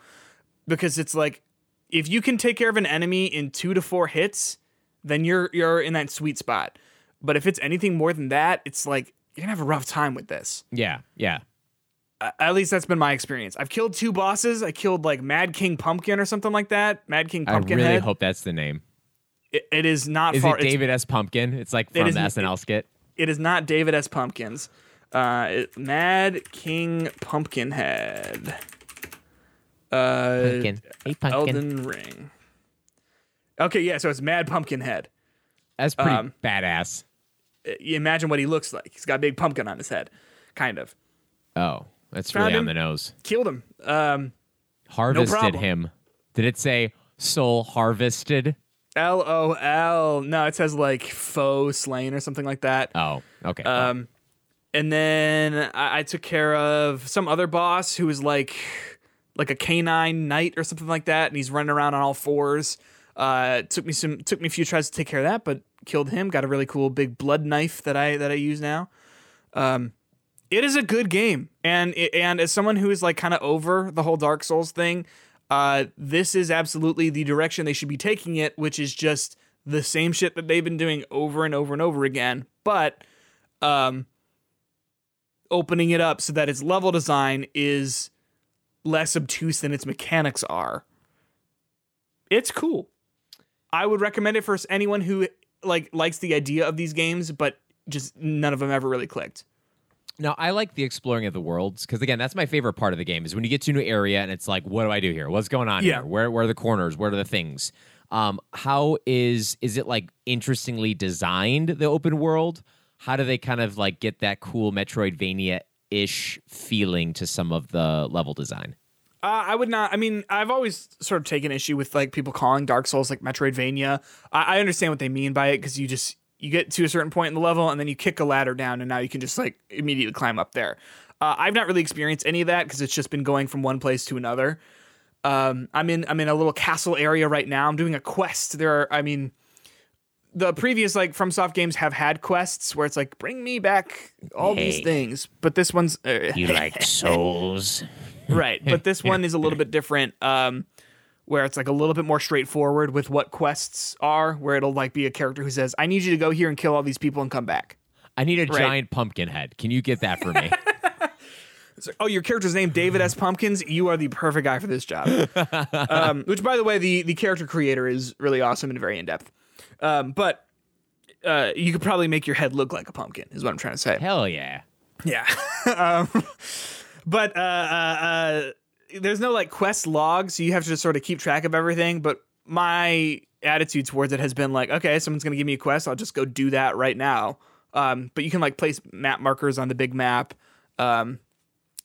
because it's like if you can take care of an enemy in two to four hits, then you're you're in that sweet spot. But if it's anything more than that, it's like you're gonna have a rough time with this. Yeah, yeah. Uh, at least that's been my experience. I've killed two bosses. I killed like Mad King Pumpkin or something like that. Mad King Pumpkin. I really hope that's the name. it, it is not. Is far, it David S. Pumpkin? It's like from it the SNL skit. It is not David S. Pumpkins. Uh, it, Mad King Pumpkinhead. Uh, pumpkin. Hey, pumpkin. Elden Ring. Okay, yeah, so it's Mad Pumpkinhead. That's pretty um, badass. You imagine what he looks like. He's got a big pumpkin on his head, kind of. Oh, that's Found really him, on the nose. Killed him. Um, Harvested no him. Did it say soul harvested? L O L. No, it says like foe slain or something like that. Oh, okay. Um, and then I, I took care of some other boss who was like like a canine knight or something like that, and he's running around on all fours. Uh, took me some took me a few tries to take care of that, but killed him. Got a really cool big blood knife that I that I use now. Um, it is a good game, and and as someone who is like kind of over the whole Dark Souls thing, uh, this is absolutely the direction they should be taking it, which is just the same shit that they've been doing over and over and over again, but um, opening it up so that its level design is less obtuse than its mechanics are. It's cool. I would recommend it for anyone who like likes the idea of these games, but just none of them ever really clicked. Now, I like the exploring of the worlds because again, that's my favorite part of the game is when you get to a new area and it's like, what do I do here? What's going on yeah. here? Where where are the corners? Where are the things? Um, how is is it like interestingly designed the open world? How do they kind of like get that cool Metroidvania ish feeling to some of the level design. Uh, I would not. I mean, I've always sort of taken issue with like people calling Dark Souls like Metroidvania. I, I understand what they mean by it because you just you get to a certain point in the level and then you kick a ladder down and now you can just like immediately climb up there. Uh, I've not really experienced any of that because it's just been going from one place to another. Um, I'm in I'm in a little castle area right now. I'm doing a quest. There are I mean the previous like FromSoft games have had quests where it's like bring me back all hey, these things, but this one's uh, you like souls, right? But this one is a little bit different, um, where it's like a little bit more straightforward with what quests are, where it'll like be a character who says, "I need you to go here and kill all these people and come back." I need a Right. giant pumpkin head. Can you get that for me? It's like, oh, your character's name David S. Pumpkins. You are the perfect guy for this job. um, which, by the way, the the character creator is really awesome and very in depth. Um, but uh, you could probably make your head look like a pumpkin. Is what I'm trying to say. Hell yeah. Yeah. um, but uh, uh, uh, there's no like quest log, so you have to just sort of keep track of everything. But my attitude towards it has been like, okay, someone's gonna give me a quest, I'll just go do that right now. Um, but you can like place map markers on the big map. Um,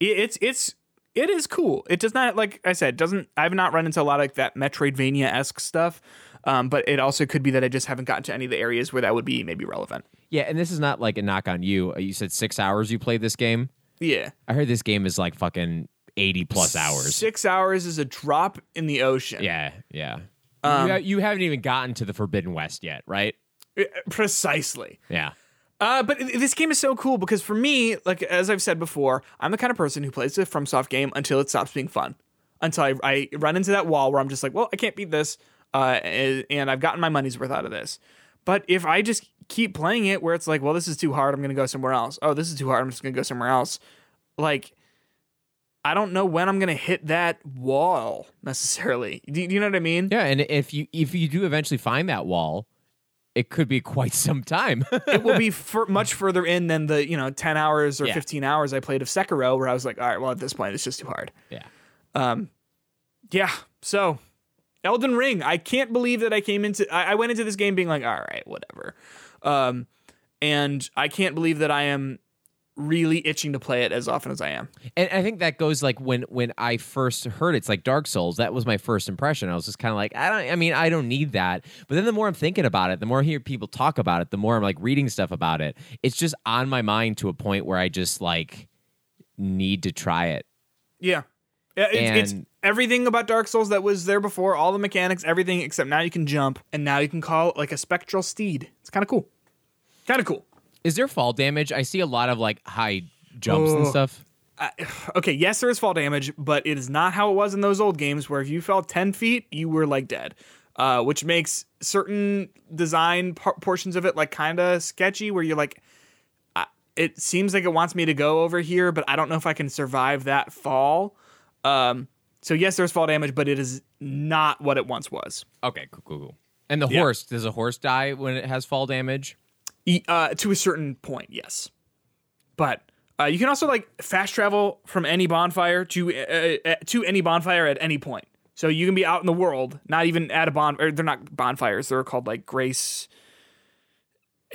it, it's it's it is cool. It does not like I said, doesn't I've not run into a lot of like that Metroidvania esque stuff. Um, but it also could be that I just haven't gotten to any of the areas where that would be maybe relevant. Yeah, and this is not like a knock on you. Uh, You said six hours you played this game. Yeah. I heard this game is like fucking 80 plus hours. Six hours is a drop in the ocean. Yeah, yeah. Um, you, ha- you haven't even gotten to the Forbidden West yet, right? Uh, Precisely. Yeah. Uh, but this game is so cool because for me, like as I've said before, I'm the kind of person who plays a FromSoft game until it stops being fun. Until I, I run into that wall where I'm just like, well, I can't beat this, uh, and, and I've gotten my money's worth out of this. But if I just keep playing it where it's like, well, this is too hard, I'm gonna go somewhere else. Oh, this is too hard, I'm just gonna go somewhere else. Like, I don't know when I'm gonna hit that wall necessarily. Do, do you know what I mean? Yeah, and if you if you do eventually find that wall, it could be quite some time. it will be fur much further in than the you know 10 hours or Yeah. 15 hours i played of sekiro where i was like all right well at this point it's just too hard yeah. Um. Yeah so elden ring i can't believe that i came into i, I went into this game being like all right whatever um, and i can't believe that i am really itching to play it as often as i am And I think that goes like when when I first heard it's like Dark Souls. That was my first impression. I was just kind of like, I don't. I mean, I don't need that. But then the more I'm thinking about it, the more I hear people talk about it, the more I'm like reading stuff about it. It's just on my mind to a point where I just like need to try it. yeah it's, it's everything about Dark Souls that was there before, all the mechanics, everything, except now you can jump, and now you can call like a spectral steed. It's kind of cool. Kind of cool. Is there fall damage? I see a lot of like high jumps and Oh. stuff. okay, yes, there is fall damage, but it is not how it was in those old games where if you fell 10 feet, you were like dead. Uh, which makes certain design par- portions of it like kind of sketchy where you're like, I, it seems like it wants me to go over here, but I don't know if I can survive that fall. Um, so, yes, there's fall damage, but it is not what it once was. Okay, cool, cool, cool. And the Yeah. horse does a horse die when it has fall damage? Uh, to a certain point, yes. But uh, you can also like fast travel from any bonfire to uh, uh, to any bonfire at any point. So you can be out in the world, not even at a bon. Or they're not bonfires. They're called like grace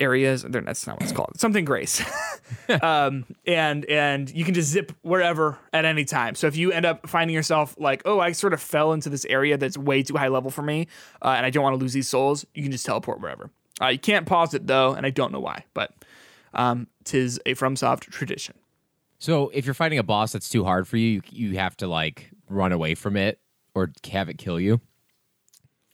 areas. They're, that's not what it's called. Something grace. um, and and you can just zip wherever at any time. So if you end up finding yourself like, oh, I sort of fell into this area that's way too high level for me, uh, and I don't want to lose these souls, you can just teleport wherever. Uh, you can't pause it though, and I don't know why, but um, tis a FromSoft tradition. So if you're fighting a boss that's too hard for you, you, you have to like run away from it or have it kill you.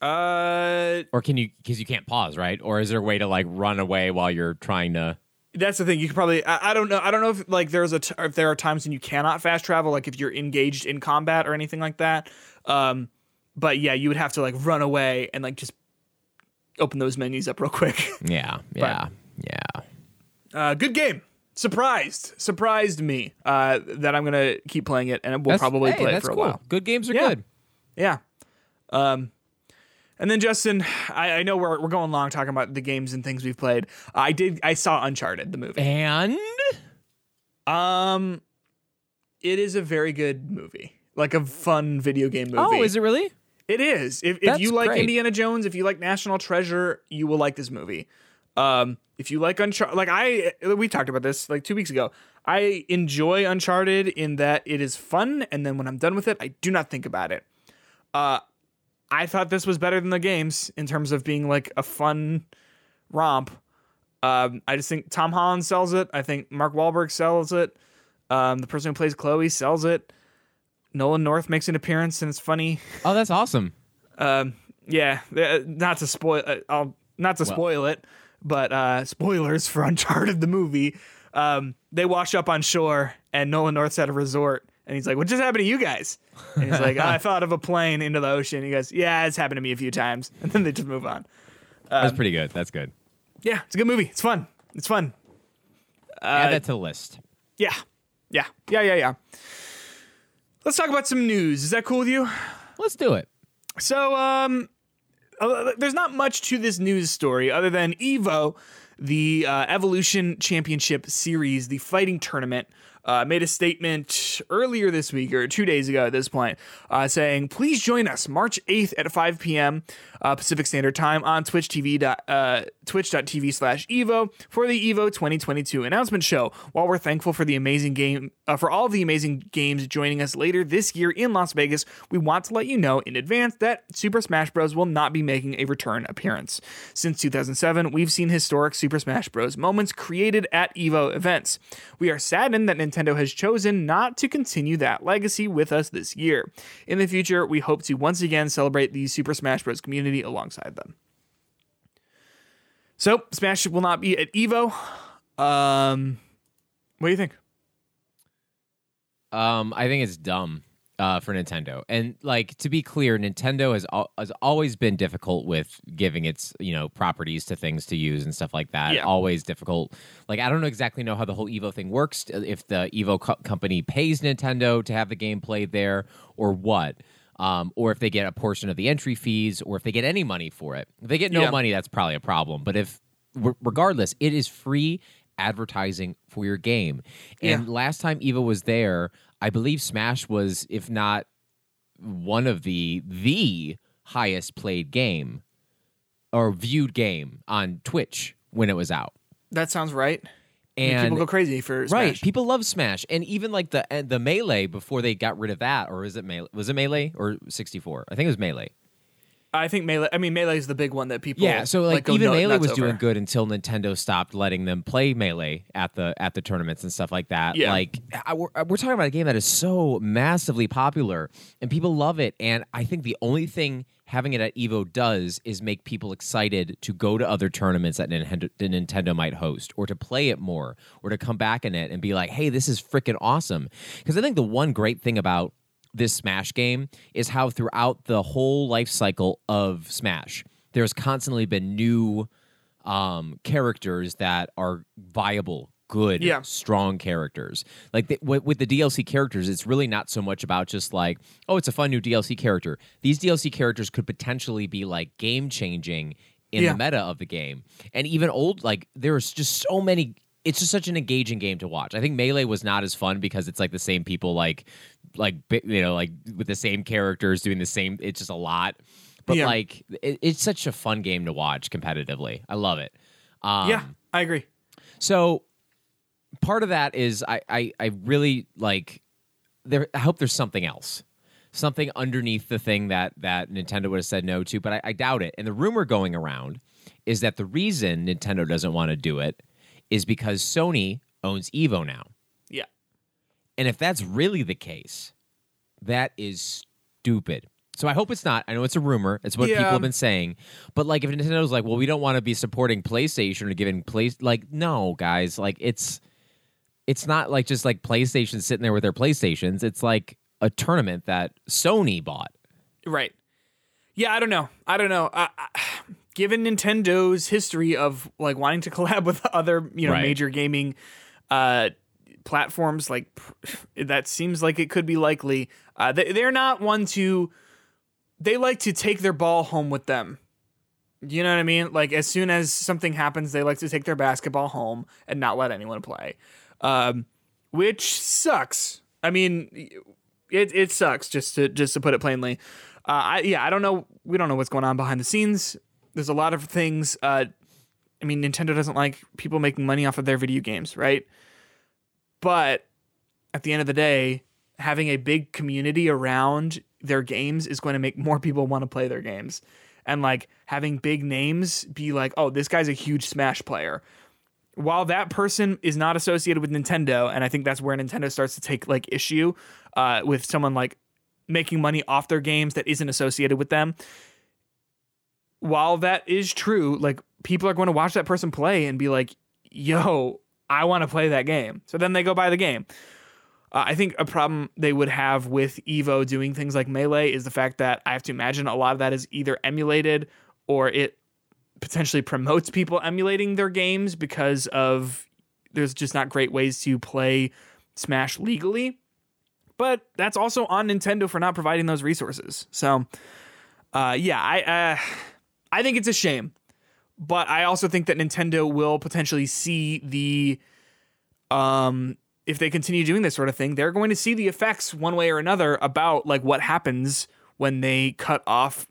Uh, Or can you because you can't pause, right? Or is there a way to like run away while you're trying to that's the thing. You could probably. I, I don't know. I don't know if like there's a t- if there are times when you cannot fast travel, like if you're engaged in combat or anything like that. Um, but yeah, you would have to like run away and like just open those menus up real quick. Yeah, yeah, yeah. Uh, good game. Surprised, surprised me uh, that I'm gonna keep playing it, and we'll That's- probably hey, play it for a cool. while. Good games are Yeah. good. Yeah. Um, and then Justin, I, I know we're we're going long talking about the games and things we've played. I did. I saw Uncharted the movie. And Um, it is a very good movie, like a fun video game movie. oh, is it really? It is. If, if you like great. Indiana Jones, if you like National Treasure, you will like this movie. Um, if you like Uncharted, like I, we talked about this like two weeks ago. I enjoy Uncharted in that it is fun, and then when I'm done with it, I do not think about it. Uh, I thought this was better than the games in terms of being like a fun romp. Um, I just think Tom Holland sells it. I think Mark Wahlberg sells it. Um, the person who plays Chloe sells it. Nolan North makes an appearance and it's funny. Oh, that's awesome. Um, yeah, uh, not to spoil. Uh, I'll not to spoil it, but uh, spoilers for Uncharted the movie. Um, they wash up on shore, and Nolan North's at a resort, and he's like, "What just happened to you guys?" And he's like, "I thought of a plane into the ocean." He goes, "Yeah, it's happened to me a few times," and then they just move on. that's Um, pretty good. That's good. Yeah, it's a good movie. It's fun. It's fun. Add Uh, that to the list. yeah. Yeah. Yeah. Yeah. Yeah. Let's talk about some news. Is that cool with you? Let's do it. So, um, uh, there's not much to this news story other than Evo, the uh, Evolution Championship Series, the fighting tournament, uh, made a statement earlier this week or two days ago at this point, uh, saying, "Please join us March 8th at 5 p.m. Uh, Pacific Standard Time on Twitch TV. Uh, Twitch.tv slash Evo for the Evo 2022 announcement show. While we're thankful for the amazing game, uh, for all of the amazing games joining us later this year in Las Vegas, we want to let you know in advance that Super Smash Bros. will not be making a return appearance. Since 2007, we've seen historic Super Smash Bros. moments created at Evo events. We are saddened that Nintendo has chosen not to continue that legacy with us this year. In the future, we hope to once again celebrate the Super Smash Bros. community alongside them. So, Smash will not be at Evo. Um, what do you think? Um, I think it's dumb uh, for Nintendo. And like to be clear, Nintendo has al- has always been difficult with giving its you know properties to things to use and stuff like that. Yeah. Always difficult. Like I don't know exactly know how the whole Evo thing works. If the Evo co- company pays Nintendo to have the game played there, or what. Um, or if they get a portion of the entry fees, or if they get any money for it. If they get no Yeah. money, that's probably a problem. But if, regardless, it is free advertising for your game. And Yeah. last time Evo was there, I believe Smash was, if not one of the the highest played game or viewed game on Twitch when it was out. That sounds right. I mean, And people go crazy for Smash. right, people love Smash, and even like the uh, the melee before they got rid of that, or is it melee? Was it melee or sixty four? I think it was melee. I think melee. I mean, melee is the big one that people. Yeah, so like, go even melee was over. doing good until Nintendo stopped letting them play melee at the at the tournaments and stuff like that. Yeah. Like I, we're, we're talking about a game that is so massively popular and people love it, and I think the only thing having it at Evo does is make people excited to go to other tournaments that Nintendo, that Nintendo might host, or to play it more, or to come back in it and be like, "Hey, this is freaking awesome!" Because I think the one great thing about this Smash game is how throughout the whole life cycle of Smash, there's constantly been new um, characters that are viable, good, Yeah. strong characters. Like the, with, with the DLC characters, it's really not so much about just like, oh, it's a fun new DLC character. These DLC characters could potentially be like game changing in Yeah. the meta of the game, and even old like there's just so many. It's just such an engaging game to watch. I think Melee was not as fun because it's like the same people, like, like you know, like with the same characters doing the same. It's just a lot, but Yeah. like it, it's such a fun game to watch competitively. I love it. Um, Yeah, I agree. so part of that is I, I, I really like there I hope there's something else. Something underneath the thing that that Nintendo would have said no to, but I, I doubt it. And the rumor going around is that the reason Nintendo doesn't want to do it is because Sony owns Evo now. Yeah. And if that's really the case, that is stupid. So I hope it's not. I know it's a rumor. It's what people have been saying. But like if Nintendo's like, well, we don't want to be supporting PlayStation or giving place like no, guys, like it's it's not like just like PlayStation sitting there with their PlayStations. It's like a tournament that Sony bought. Right. Yeah, I don't know. I don't know. I, I, given Nintendo's history of like wanting to collab with other, you know, Right. major gaming uh platforms, like that seems like it could be likely. Uh, they, they're not one to. They like to take their ball home with them. You know what I mean? Like as soon as something happens, they like to take their basketball home and not let anyone play, um, which sucks. I mean, it it sucks just to just to put it plainly. Uh, I yeah, I don't know. We don't know what's going on behind the scenes. There's a lot of things. Uh, I mean, Nintendo doesn't like people making money off of their video games, right? But at the end of the day, having a big community around their games is going to make more people want to play their games. And like having big names be like, oh, this guy's a huge Smash player. While that person is not associated with Nintendo, and I think that's where Nintendo starts to take like issue uh, with someone like making money off their games that isn't associated with them. While that is true, like people are going to watch that person play and be like, yo, I want to play that game. So then they go buy the game. Uh, I think a problem they would have with Evo doing things like Melee is the fact that I have to imagine a lot of that is either emulated or it potentially promotes people emulating their games because of there's just not great ways to play Smash legally. But that's also on Nintendo for not providing those resources. So, uh, yeah, I uh, I think it's a shame, but I also think that Nintendo will potentially see the um if they continue doing this sort of thing, they're going to see the effects one way or another about like what happens when they cut off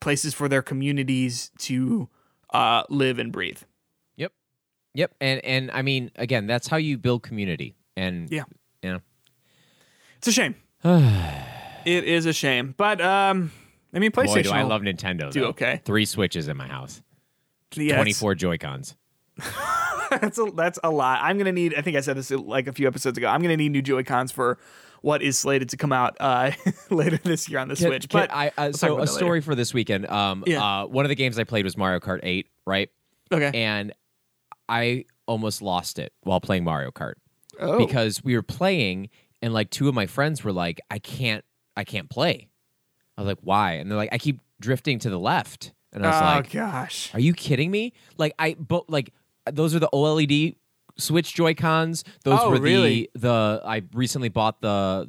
places for their communities to uh, live and breathe. Yep. Yep. And and I mean, again, that's how you build community. And Yeah. you know. It's a shame. it is a shame, but um, I mean, PlayStation. Boy, do I love Nintendo. do though. okay. Three switches in my house. yeah, Twenty it's- Joy Cons. that's a that's a lot. I'm gonna need. I think I said this like a few episodes ago. I'm gonna need new Joy Cons for what is slated to come out uh, later this year on the Switch. But I uh, talk so a story for this weekend. Um, Yeah. uh, one of the games I played was Mario Kart Eight, right? okay, And I almost lost it while playing Mario Kart oh, because we were playing and like two of my friends were like, "I can't, I can't play." I was like, "Why?" And they're like, "I keep drifting to the left," and I was like, oh like, gosh, Are you kidding me? Like I but like those are the OLED Switch Joy Cons. Those Oh, were really? the the I recently bought the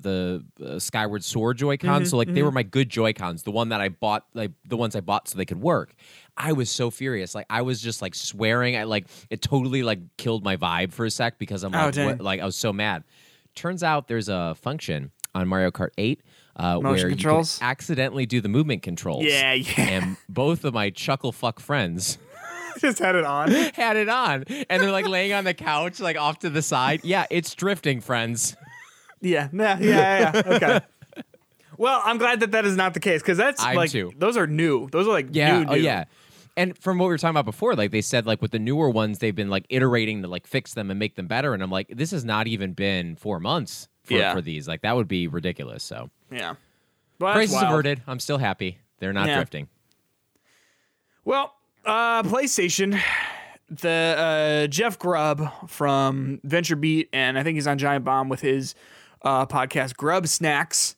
the uh, Skyward Sword Joy Cons. Mm-hmm, so like they were my good Joy Cons. The one that I bought, like the ones I bought so they could work. I was so furious. Like I was just like swearing. I like it totally like killed my vibe for a sec because I'm Oh, like what, like I was so mad. Turns out there's a function on Mario Kart 8 uh, Motion where controls? you can accidentally do the movement controls. yeah, yeah. And both of my chuckle fuck friends Just had it on. had it on and they're like laying on the couch like off to the side yeah it's drifting friends Yeah, yeah, yeah, yeah. yeah. Okay. Well, I'm glad that that is not the case because that's I'm like too. those are new. Those are like yeah new, oh new. yeah and from what we were talking about before like they said like with the newer ones they've been like iterating to like fix them and make them better and i'm like this has not even been four months for, Yeah. for these like that would be ridiculous so yeah. Well, that's crisis averted i'm still happy they're not Yeah. drifting Well, uh, PlayStation, the uh, Jeff Grubb from VentureBeat, and I think he's on Giant Bomb with his uh, podcast Grubbsnax,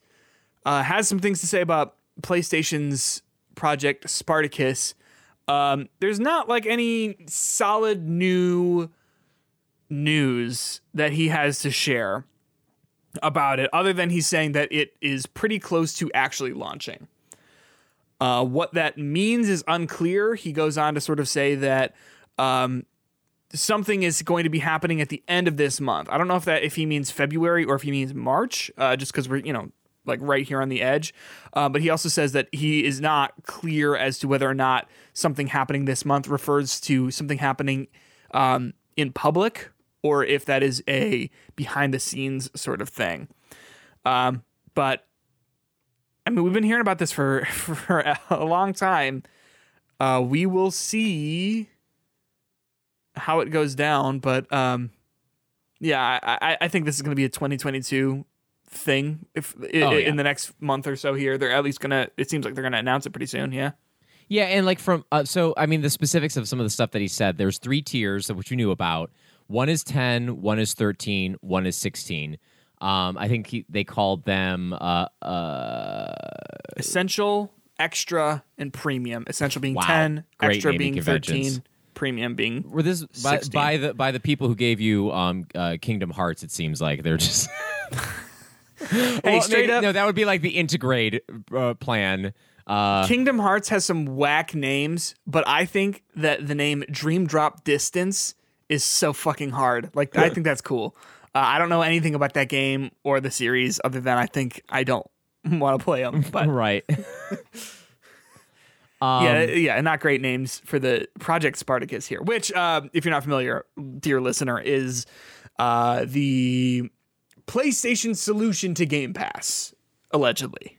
uh, has some things to say about PlayStation's project Spartacus. Um, there's not like any solid new news that he has to share about it, other than he's saying that it is pretty close to actually launching. Uh, what that means is unclear. He goes on to sort of say that um, something is going to be happening at the end of this month. I don't know if that if he means February or if he means March, uh, just because we're you know like right here on the edge. Uh, but he also says that he is not clear as to whether or not something happening this month refers to something happening um, in public or if that is a behind the scenes sort of thing. Um, but I mean, we've been hearing about this for for a long time. Uh, we will see how it goes down, but um, yeah, I, I, think this is going to be a 2022 thing. If Oh, yeah. in the next month or so here, they're at least gonna. It seems like they're gonna announce it pretty soon. Yeah. Yeah, and like from uh, so I mean the specifics of some of the stuff that he said. There's three tiers of which you knew about. One is 10, one is 13, one is 16. Um, I think he, they called them uh, uh, Essential, extra, and premium. Essential being Wow. 10, Great extra being 13, premium being. were this by, 16. by the by the people who gave you um, uh, Kingdom Hearts. It seems like they're just Hey, Well, straight maybe- up, No, that would be like the integrate uh, plan. Uh, Kingdom Hearts has some whack names, but I think that the name Dream Drop Distance is so fucking hard. Like, I think that's cool. Uh, I don't know anything about that game or the series other than I think I don't want to play them. But right. um, yeah, yeah, not great names for the Project Spartacus here, which, uh, if you're not familiar, dear listener, is uh, the PlayStation solution to Game Pass, allegedly.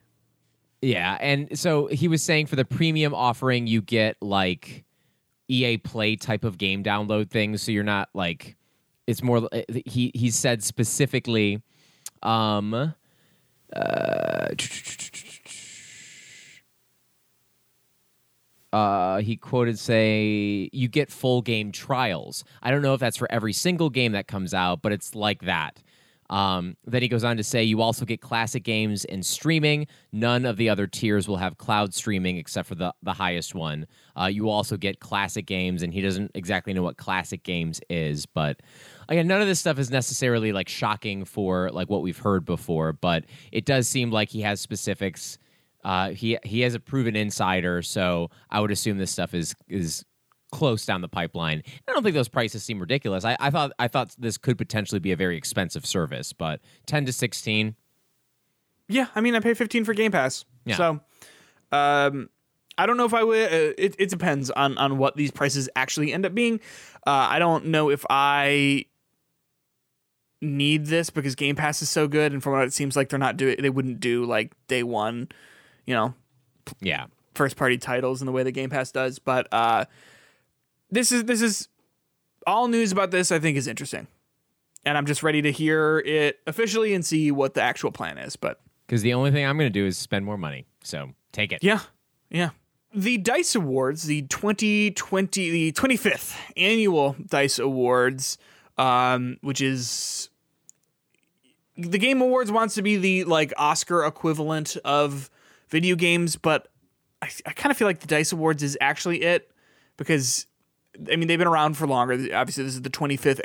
Yeah, and so he was saying for the premium offering, you get like EA Play type of game download things, so you're not like it's more. uh, He he said specifically, um, uh, uh, he quoted say you get full game trials. I don't know if that's for every single game that comes out, but it's like that. Um, then he goes on to say you also get classic games and streaming. None of the other tiers will have cloud streaming except for the, the highest one. Uh, you also get classic games, and he doesn't exactly know what classic games is, but again, none of this stuff is necessarily like shocking for like what we've heard before, but it does seem like he has specifics. Uh, he he has a proven insider, so I would assume this stuff is is close down the pipeline. I don't think those prices seem ridiculous. I, I thought I thought this could potentially be a very expensive service, but ten to sixteen. Yeah, I mean, I pay 15 for Game Pass. Yeah. So, um, I don't know if I would. Uh, it, it depends on on what these prices actually end up being. Uh, I don't know if I need this because Game Pass is so good, and from what it seems like, they're not doing. They wouldn't do like day one, you know, Yeah, first party titles in the way that Game Pass does. But uh, this is this is all news about this. I think is interesting, and I'm just ready to hear it officially and see what the actual plan is. But because the only thing I'm going to do is spend more money. So take it. Yeah, yeah. The Dice Awards, the 2020, the 25th annual Dice Awards, um, which is the Game Awards wants to be the like Oscar equivalent of video games, but I, I kind of feel like the Dice Awards is actually it because I mean they've been around for longer. Obviously, this is the 25th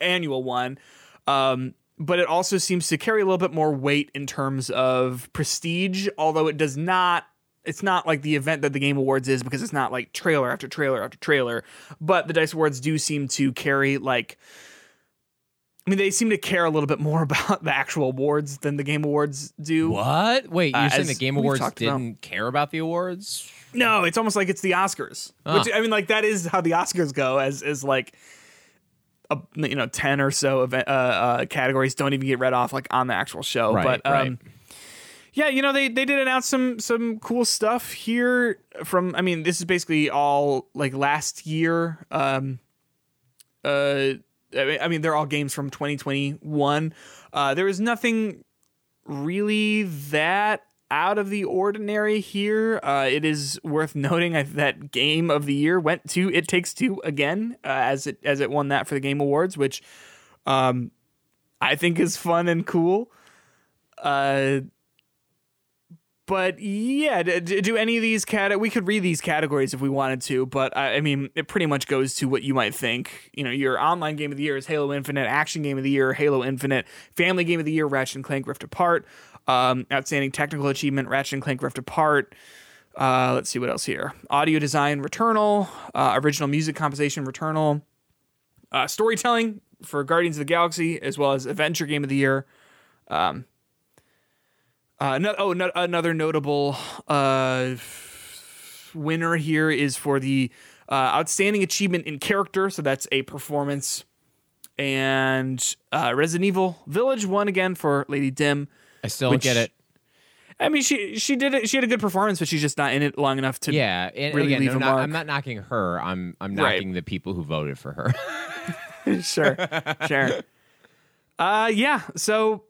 annual one. Um, but it also seems to carry a little bit more weight in terms of prestige, although it does not it's not like the event that the Game Awards is because it's not like trailer after trailer after trailer. But the Dice Awards do seem to carry like mean they seem to care a little bit more about the actual awards than the Game Awards do. What? Wait, you're Uh, saying the Game Awards didn't care about the awards? No, it's almost like it's the Oscars. Ah. Which I mean like that is how the Oscars go as as like a, you know 10 or so event, uh, uh, categories don't even get read off like on the actual show Right, but um right. yeah you know they they did announce some some cool stuff here from i mean this is basically all like last year um uh I mean- they're all games from 2021. Uh, there is nothing really that out of the ordinary here. Uh, it is worth noting that game of the year went to It Takes Two again, uh, as it as it won that for the Game Awards, which um, I think is fun and cool. Uh, but yeah, d- d- do any of these cat? We could read these categories if we wanted to, but I, I mean, it pretty much goes to what you might think. You know, your online game of the year is Halo Infinite, action game of the year, Halo Infinite, family game of the year, Ratchet and Clank Rift Apart, um, outstanding technical achievement, Ratchet and Clank Rift Apart. Uh, let's see what else here. Audio design, Returnal, uh, original music composition, Returnal, uh, storytelling for Guardians of the Galaxy, as well as adventure game of the year. Um, uh, no, oh, no, another notable uh, winner here is for the uh, outstanding achievement in character. So that's a performance. And uh, Resident Evil Village won again for Lady Dim. I still Which- get it. I mean, she she did it. She had a good performance, but she's just not in it long enough to. Yeah, and really again, leave no, a not- mark. I'm not knocking her. I'm I'm Right. knocking the people who voted for her. sure, sure. Uh, yeah. So,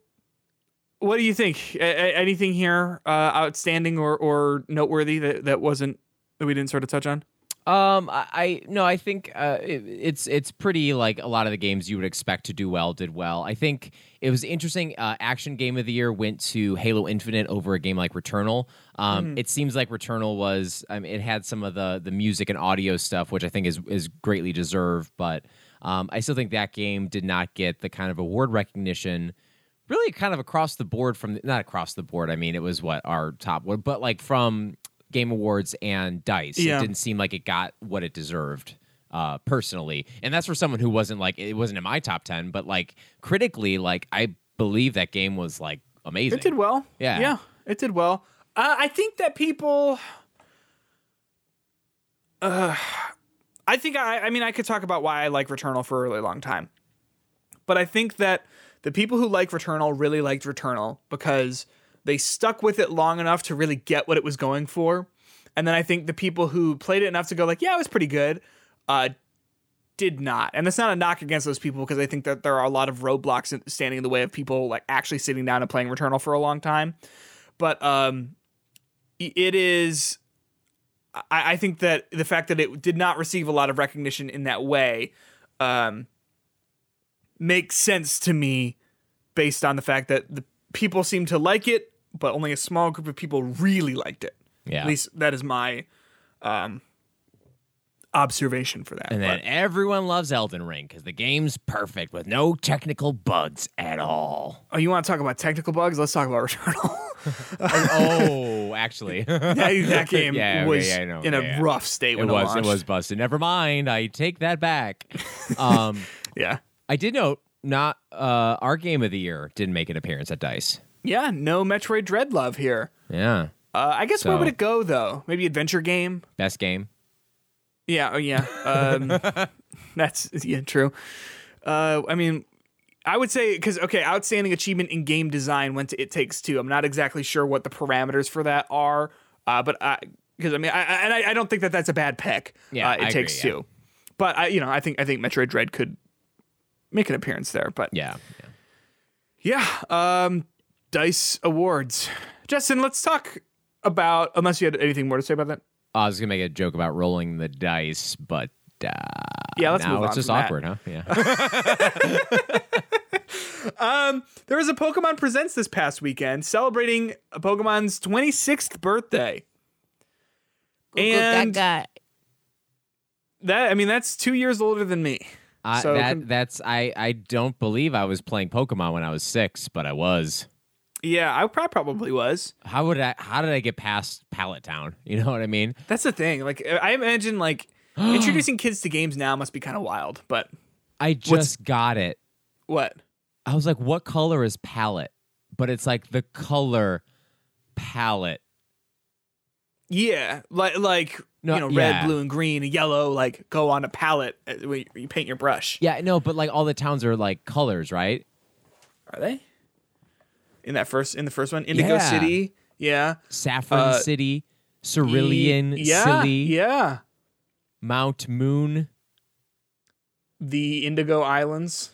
what do you think? A- anything here uh, outstanding or or noteworthy that that wasn't that we didn't sort of touch on? Um, I, I no, I think uh, it, it's it's pretty like a lot of the games you would expect to do well did well. I think it was interesting. Uh, action game of the year went to Halo Infinite over a game like Returnal. Um, It seems like Returnal was I mean, it had some of the the music and audio stuff, which I think is is greatly deserved. But um, I still think that game did not get the kind of award recognition. Really, kind of across the board from the, not across the board. I mean, it was what our top one, but like from Game Awards and Dice. Yeah. It didn't seem like it got what it deserved uh, personally, and that's for someone who wasn't like it wasn't in my top ten, but like critically, like I believe that game was like amazing. It did well. Yeah. yeah, it did well. Uh, I think that people. Uh, I think I. I mean, I could talk about why I like Returnal for a really long time, but I think that the people who like Returnal really liked Returnal because they stuck with it long enough to really get what it was going for, and then I think the people who played it enough to go like, yeah, it was pretty good, uh, did not. And that's not a knock against those people because I think that there are a lot of roadblocks standing in the way of people like actually sitting down and playing Returnal for a long time. But um, it is. I, I think that the fact that it did not receive a lot of recognition in that way um, makes sense to me based on the fact that the people seem to like it, but only a small group of people really liked it. Yeah. At least that is my um, observation for that. And then But- everyone loves Elden Ring because the game's perfect with no technical bugs at all. oh, you want to talk about technical bugs? Let's talk about Returnal. oh, actually, that, that game Yeah, okay, was yeah, in a Yeah, rough state it was it launched. was busted. Never mind, I take that back. Um, Yeah. I did note not uh, our game of the year didn't make an appearance at Dice. Yeah, no Metroid Dread love here. Yeah, Uh, I guess where would it go though? Maybe adventure game. best game. Yeah. Oh yeah. Um, that's yeah true. Uh, I mean, I would say because okay, outstanding achievement in game design went to It Takes Two. I'm not exactly sure what the parameters for that are, uh, but I because I, mean, I, and I, I don't think that that's a bad pick. Yeah, uh, It I Takes agree, yeah. Two. But I, you know, I think I think Metroid Dread could make an appearance there. But Yeah, yeah. yeah, um, Dice Awards. Justin, let's talk about. Unless you had anything more to say about that. I was gonna make a joke about rolling the dice, but uh, Yeah, let's now move it's just from that. awkward, huh? Yeah. Um, there was a Pokemon Presents this past weekend celebrating a Pokemon's 26th birthday. And guy. that, I mean, that's two years older than me. I, So that con- that's I I don't believe I was playing Pokemon when I was six, but I was. Yeah, I probably was. How would I? How did I get past Pallet Town? You know what I mean? That's the thing. Like, I imagine, like, introducing kids to games now must be kind of wild. But I just got it. what? I was like, what color is palette? But it's like the color palette. Yeah, like, like No, you know, red, yeah. blue, and green, and yellow, like, go on a palette uh, when you paint your brush. Yeah, no, but like all the towns are like colors, right? Are they? In that first, in the first one, Indigo Yeah. City. Yeah. Saffron Uh, City, Cerulean yeah, City, Yeah. Mount Moon, The Indigo Islands.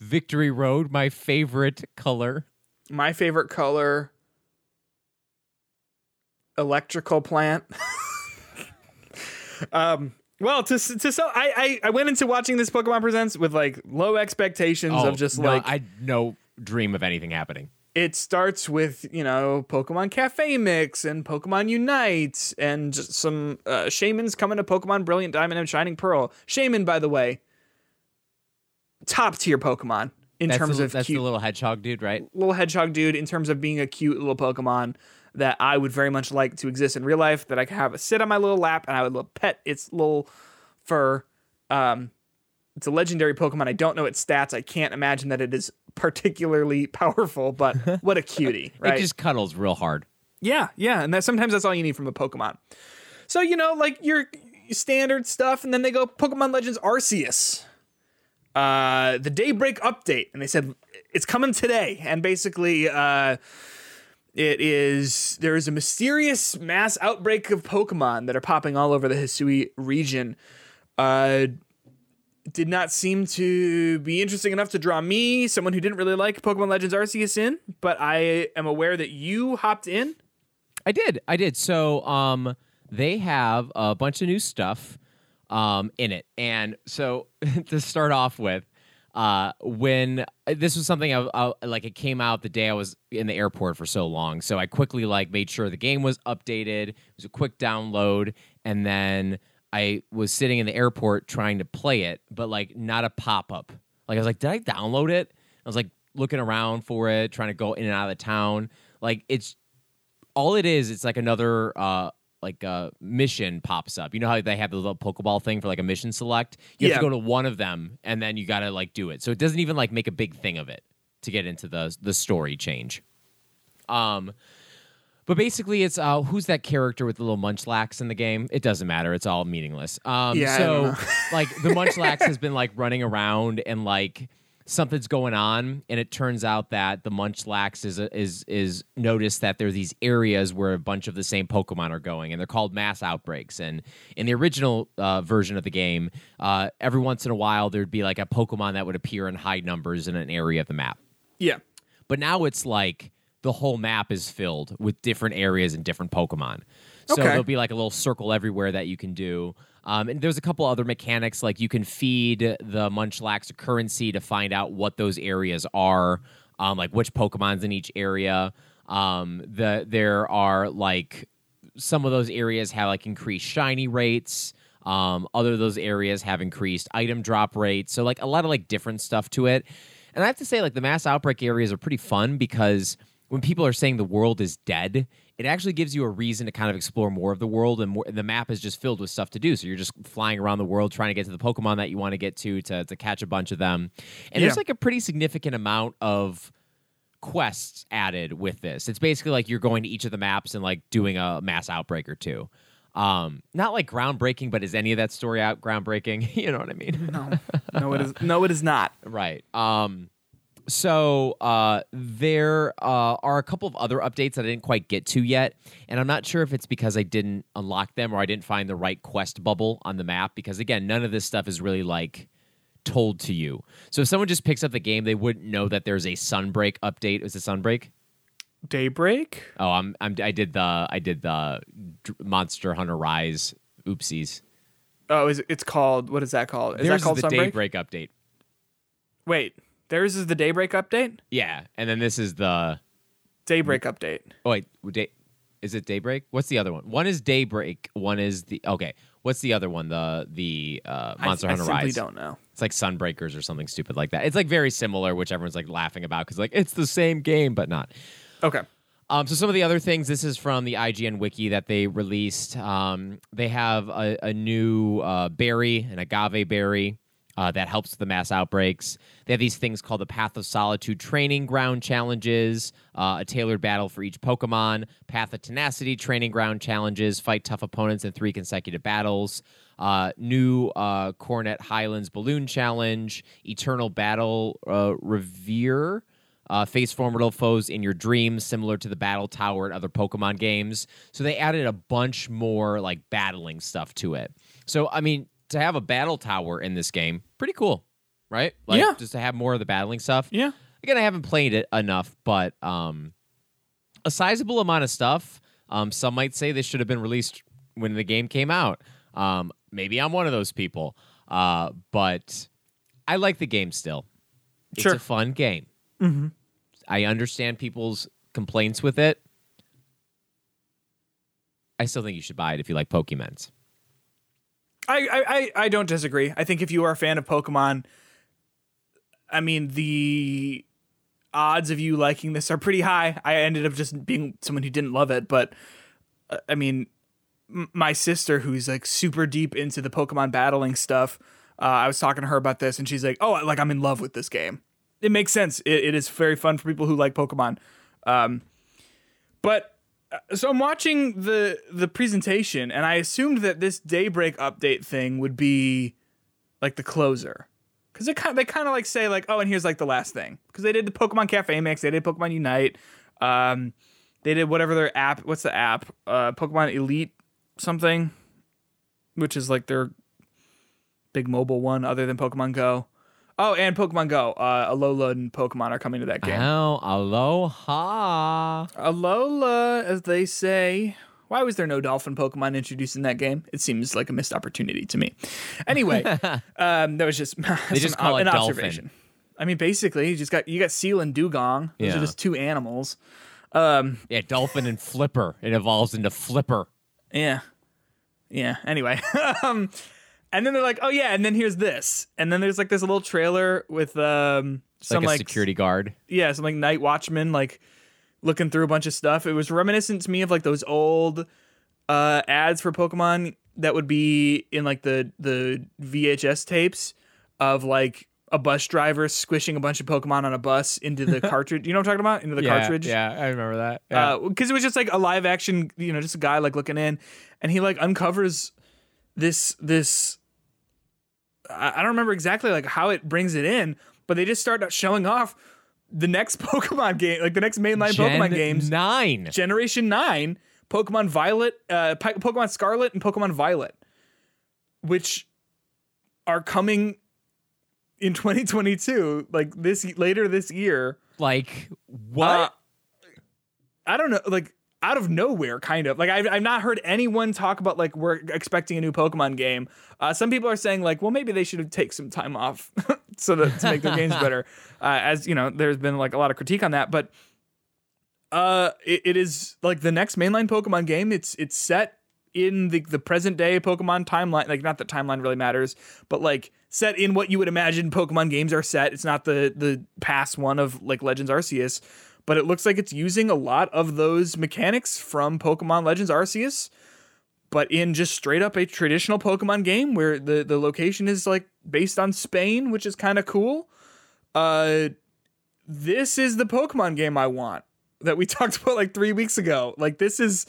Victory Road, my favorite color. My favorite color. Electrical plant. um. Well, to to so I, I I went into watching this Pokemon Presents with like low expectations of just Oh, no, like I no dream of anything happening. it starts with you know Pokemon Cafe Mix and Pokemon Unite and just some uh, Shaymin's coming to Pokemon Brilliant Diamond and Shining Pearl. Shaman, by the way, top tier Pokemon in That's terms the, of that's cute the little hedgehog dude, right? little hedgehog dude. In terms of being a cute little Pokemon that I would very much like to exist in real life. That I could have it sit on my little lap and I would little pet its little fur. Um, it's a legendary Pokemon. I don't know its stats. I can't imagine that it is particularly powerful, but what a cutie, right? It just cuddles real hard. Yeah, yeah, and that sometimes that's all you need from a Pokemon. So you know, like your standard stuff, and then they go Pokemon Legends Arceus, uh, the Daybreak update, and they said it's coming today, and basically, uh, it is there is a mysterious mass outbreak of Pokemon that are popping all over the Hisui region. Uh, did not seem to be interesting enough to draw me, someone who didn't really like Pokemon Legends Arceus, in. But I am aware that you hopped in. I did. I did. So um they have a bunch of new stuff um in it. And so to start off with uh when this was something I, I like it came out the day I was in the airport for so long. So I quickly like made sure the game was updated. It was a quick download and then I was sitting in the airport trying to play it, but like not a pop-up. Like I was like, did I download it? I was like looking around for it, trying to go in and out of the town. Like it's all it is, it's like another uh like a mission pops up. You know how they have the little Pokeball thing for like a mission select? You have Yeah. to go to one of them and then you gotta like do it. So it doesn't even like make a big thing of it to get into the the story change. Um but basically it's uh who's that character with the little munchlax in the game? It doesn't matter, it's all meaningless. Um Yeah, so like the munchlax has been like running around and like something's going on and it turns out that the munchlax is is is noticed that there are these areas where a bunch of the same pokemon are going and they're called mass outbreaks and in the original uh, version of the game uh, every once in a while there'd be like a pokemon that would appear in high numbers in an area of the map Yeah. but now it's like the whole map is filled with different areas and different Pokemon. So Okay. there'll be like a little circle everywhere that you can do. Um, and there's a couple other mechanics like you can feed the Munchlax currency to find out what those areas are, um, like which Pokemon's in each area. Um, the there are like some of those areas have like increased shiny rates. Um, other of those areas have increased item drop rates. So like a lot of like different stuff to it. And I have to say, like the mass outbreak areas are pretty fun because when people are saying the world is dead, it actually gives you a reason to kind of explore more of the world, and more, the map is just filled with stuff to do. So you're just flying around the world trying to get to the Pokemon that you want to get to to, to catch a bunch of them. And Yeah. there's like a pretty significant amount of quests added with this. It's basically like you're going to each of the maps and like doing a mass outbreak or two. Um, not like groundbreaking, but is any of that story out groundbreaking? you know what I mean? No, no, it is. No, it is not. Right. Um so uh there uh are a couple of other updates that I didn't quite get to yet and I'm not sure if it's because I didn't unlock them or I didn't find the right quest bubble on the map because again none of this stuff is really like told to you. So if someone just picks up the game they wouldn't know that there's a Sunbreak update. Is it Sunbreak? Daybreak. Oh, I'm, I'm I did the I did the Monster Hunter Rise oopsies. Oh, is it, it's called? What is that called? Is Theirs that called the Sunbreak? Daybreak update. Wait, theirs is the Daybreak update. Yeah, and then this is the Daybreak update. Oh wait, day, is it Daybreak? What's the other one? One is Daybreak. One is the okay. What's the other one? The the uh, Monster I, Hunter I simply don't know. It's like Sunbreakers or something stupid like that. It's like very similar, which everyone's like laughing about because like it's the same game but not. Okay. Um, so some of the other things. This is from the IGN wiki that they released. Um, they have a, a new uh, berry, an Aguav berry. Uh, that helps with the mass outbreaks. They have these things called the Path of Solitude training ground challenges, uh, a tailored battle for each Pokemon, Path of Tenacity training ground challenges, fight tough opponents in three consecutive battles, uh, new uh, Coronet Highlands balloon challenge, Eternal Battle uh, Reverie, uh, face formidable foes in your dreams, similar to the Battle Tower in other Pokemon games. So they added a bunch more like battling stuff to it. So I mean, to have a battle tower in this game, pretty cool, right? Like Yeah. just to have more of the battling stuff. Yeah. Again, I haven't played it enough, but um, a sizable amount of stuff. Um, some might say this should have been released when the game came out. Um, maybe I'm one of those people, uh, but I like the game still. It's Sure. a fun game. Mm-hmm. I understand people's complaints with it. I still think you should buy it if you like Pokemons. I, I, I don't disagree. I think if you are a fan of Pokemon, I mean the odds of you liking this are pretty high. I ended up just being someone who didn't love it, but uh, I mean, my sister who's like super deep into the Pokemon battling stuff. Uh, I was talking to her about this, and she's like, "Oh, like I'm in love with this game. It makes sense. It, it is very fun for people who like Pokemon." Um, but so I'm watching the the presentation, and I assumed that this Daybreak update thing would be like the closer, because they kind they kind of like say like, oh, and here's like the last thing, because they did the Pokemon Cafe Mix, they did Pokemon Unite, um, they did whatever their app. What's the app? Uh, Pokemon Elite something, which is like their big mobile one other than Pokemon Go. Oh, and Pokemon Go. Uh, Alolan Pokemon are coming to that game. Oh, aloha. Alola, as they say. Why was there no dolphin Pokemon introduced in that game? It seems like a missed opportunity to me. Anyway, um, that was just They just call it an dolphin. observation. I mean, basically, you just got you got Seel and Dewgong. Those Yeah. are just two animals. Um, Yeah, Dolphin and Flipper. It evolves into Flipper. yeah, yeah. Anyway, um, and then they're like, oh yeah, and then here's this, and then there's like this little trailer with um some like a like security guard. yeah, some like night watchman like looking through a bunch of stuff. It was reminiscent to me of like those old uh ads for Pokemon that would be in like the the VHS tapes of like a bus driver squishing a bunch of Pokemon on a bus into the cartridge. You know what I'm talking about? Into the cartridge. Yeah, I remember that. because it was just like a live action, you know, just a guy like looking in, and he like uncovers this this. I, I don't remember exactly like how it brings it in, but they just start showing off the next Pokemon game, like the next mainline Gen Pokemon games, Nine. Generation Nine, Pokemon Violet, uh, Pokemon Scarlet, and Pokemon Violet, which are coming in 2022, like this later this year. Like what? Uh, I don't know. Like out of nowhere, kind of. Like I've, I've not heard anyone talk about like we're expecting a new Pokemon game. Uh, some people are saying like, well, maybe they should take some time off so that to make their games better. Uh, as you know, there's been like a lot of critique on that, but uh, it, it is like the next mainline Pokemon game. It's it's set in the the present day Pokemon timeline. Like not that timeline really matters, but like set in what you would imagine Pokemon games are set. It's not the the past one of like Legends Arceus, but it looks like it's using a lot of those mechanics from Pokemon Legends Arceus, but in just straight up a traditional Pokemon game where the the location is like based on Spain, which is kind of cool. Uh, this is the Pokemon game I want that we talked about like three weeks ago. Like this is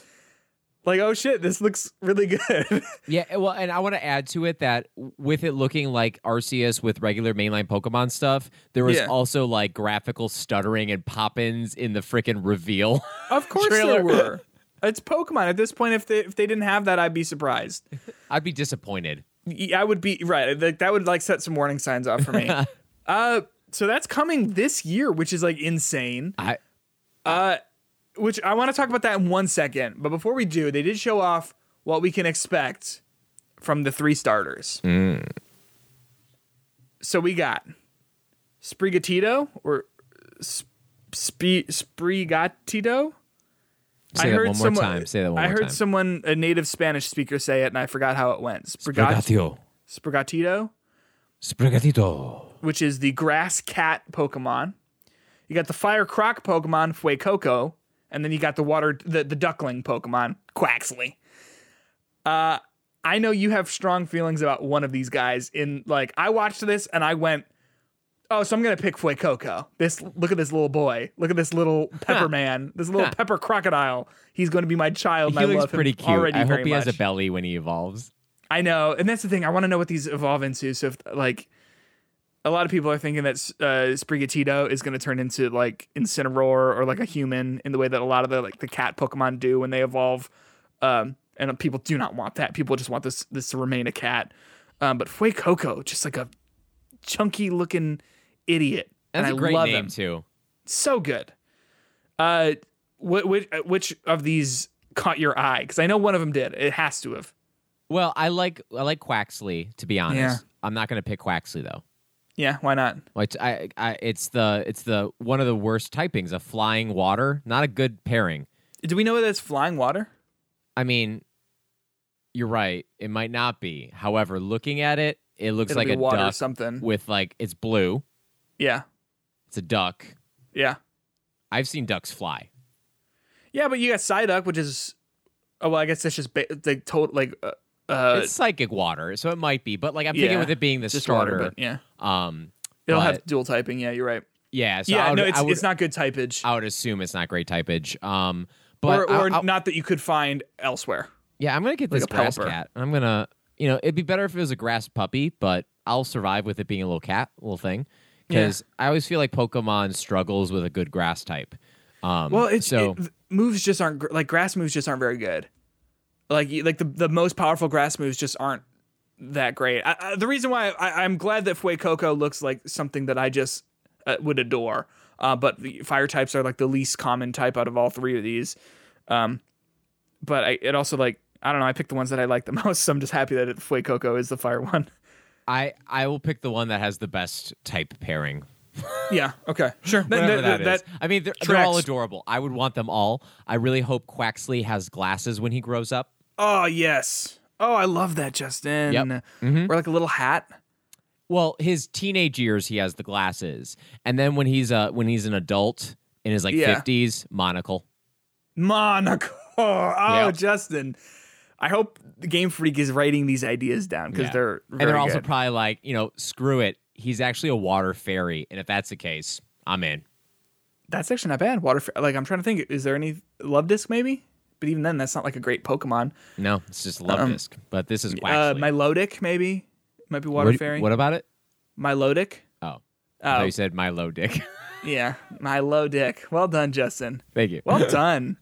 like oh shit, this looks really good. Yeah, well, and I want to add to it that with it looking like Arceus with regular mainline Pokemon stuff, there was Yeah. also like graphical stuttering and pop-ins in the freaking reveal. of course there were. It's Pokemon. At this point, if they if they didn't have that, I'd be surprised. I'd be disappointed. i would be right. Like, that would like set some warning signs off for me. uh, so that's coming this year, which is like insane. I Uh, which I want to talk about that in one second. But before we do, they did show off what we can expect from the three starters. Mm. So we got Sprigatito or Sp- Sp- Sprigatito. say that one more time. Say that one I heard time. someone, a native Spanish speaker, say it, and I forgot how it went. Sprigat- Sprigatito. Sprigatito, Sprigatito. which is the grass cat Pokemon. You got the fire croc Pokemon, Fuecoco, and then you got the water, the, the duckling Pokemon, Quaxly. Uh, I know you have strong feelings about one of these guys. In like, I watched this and I went, "Oh, so I'm gonna pick Fuecoco. This look at this little boy. Look at this little pepper man. This little pepper crocodile. He's going to be my child. He looks pretty cute. already I hope he has a belly when he evolves. I know, and that's the thing. I want to know what these evolve into. So, if like, a lot of people are thinking that uh, Sprigatito is going to turn into like Incineroar or like a human in the way that a lot of the like the cat Pokemon do when they evolve. Um, and people do not want that. People just want this this to remain a cat. Um, but Fuecoco, just like a chunky looking idiot, That's and a I great love name him. too. So good. Uh, which, which which of these caught your eye? Because I know one of them did. It has to have. Well, I like I like Quaxly to be honest. Yeah. I'm not going to pick Quaxly though. Yeah, why not? Like I, I, it's the it's the one of the worst typings. A flying water, not a good pairing. Do we know that it's flying water? I mean, you're right. It might not be. However, looking at it, it looks It'll like a water or duck something. with like it's blue. Yeah, It's a duck. yeah, I've seen ducks fly. yeah. But you got Psyduck, which is, oh well, I guess that's just ba- like total like uh, uh it's psychic water, so it might be. But like I'm thinking with it being the starter. water, but yeah, um, it'll but- have dual typing. Yeah, you're right. yeah. So yeah, would, no, it's would, it's not good typage, I would assume it's not great typage. Um, but or or I- not that you could find elsewhere. Yeah, I'm gonna get Like this grass Pelipper. cat. I'm gonna, you know, it'd be better if it was a grass puppy, but I'll survive with it being a little cat, little thing, because I always feel like Pokemon struggles with a good grass type. Um, Well, it's so it, moves just aren't like grass moves just aren't very good. Like like the the most powerful grass moves just aren't that great. I, I, the reason why I, I'm glad that Fuecoco looks like something that I just uh, would adore. Uh, but the fire types are like the least common type out of all three of these. Um, but I, it also like I don't know. I picked the ones that I like the most. So I'm just happy that it, Fuecoco is the fire one. I I will pick the one that has the best type pairing, yeah. Okay. Sure. That- whatever that- that is. I mean, they're, they're all tracks. adorable. I would want them all. I really hope Quaxly has glasses when he grows up. oh yes. Oh, I love that, Justin. Yep. Mhm. Or like a little hat. Well, his teenage years, he has the glasses, and then when he's uh when he's an adult in his like Yeah. 50s, monocle. Monaco. Oh, Yeah. Justin. I hope the Game Freak is writing these ideas down because Yeah. they're very and they're also good. probably like, you know, screw it. He's actually a water fairy, and if that's the case, I'm in. that's actually not bad. Water, like I'm trying to think, is there any Luvdisc maybe? But even then, that's not like a great Pokemon. No, it's just love Um, disc. But this is Uh, Quaxly. Milotic maybe might be water what, fairy. what about it? Milotic. Oh, Oh you said dick. yeah, Milotic. Well done, Justin. Thank you. Well done.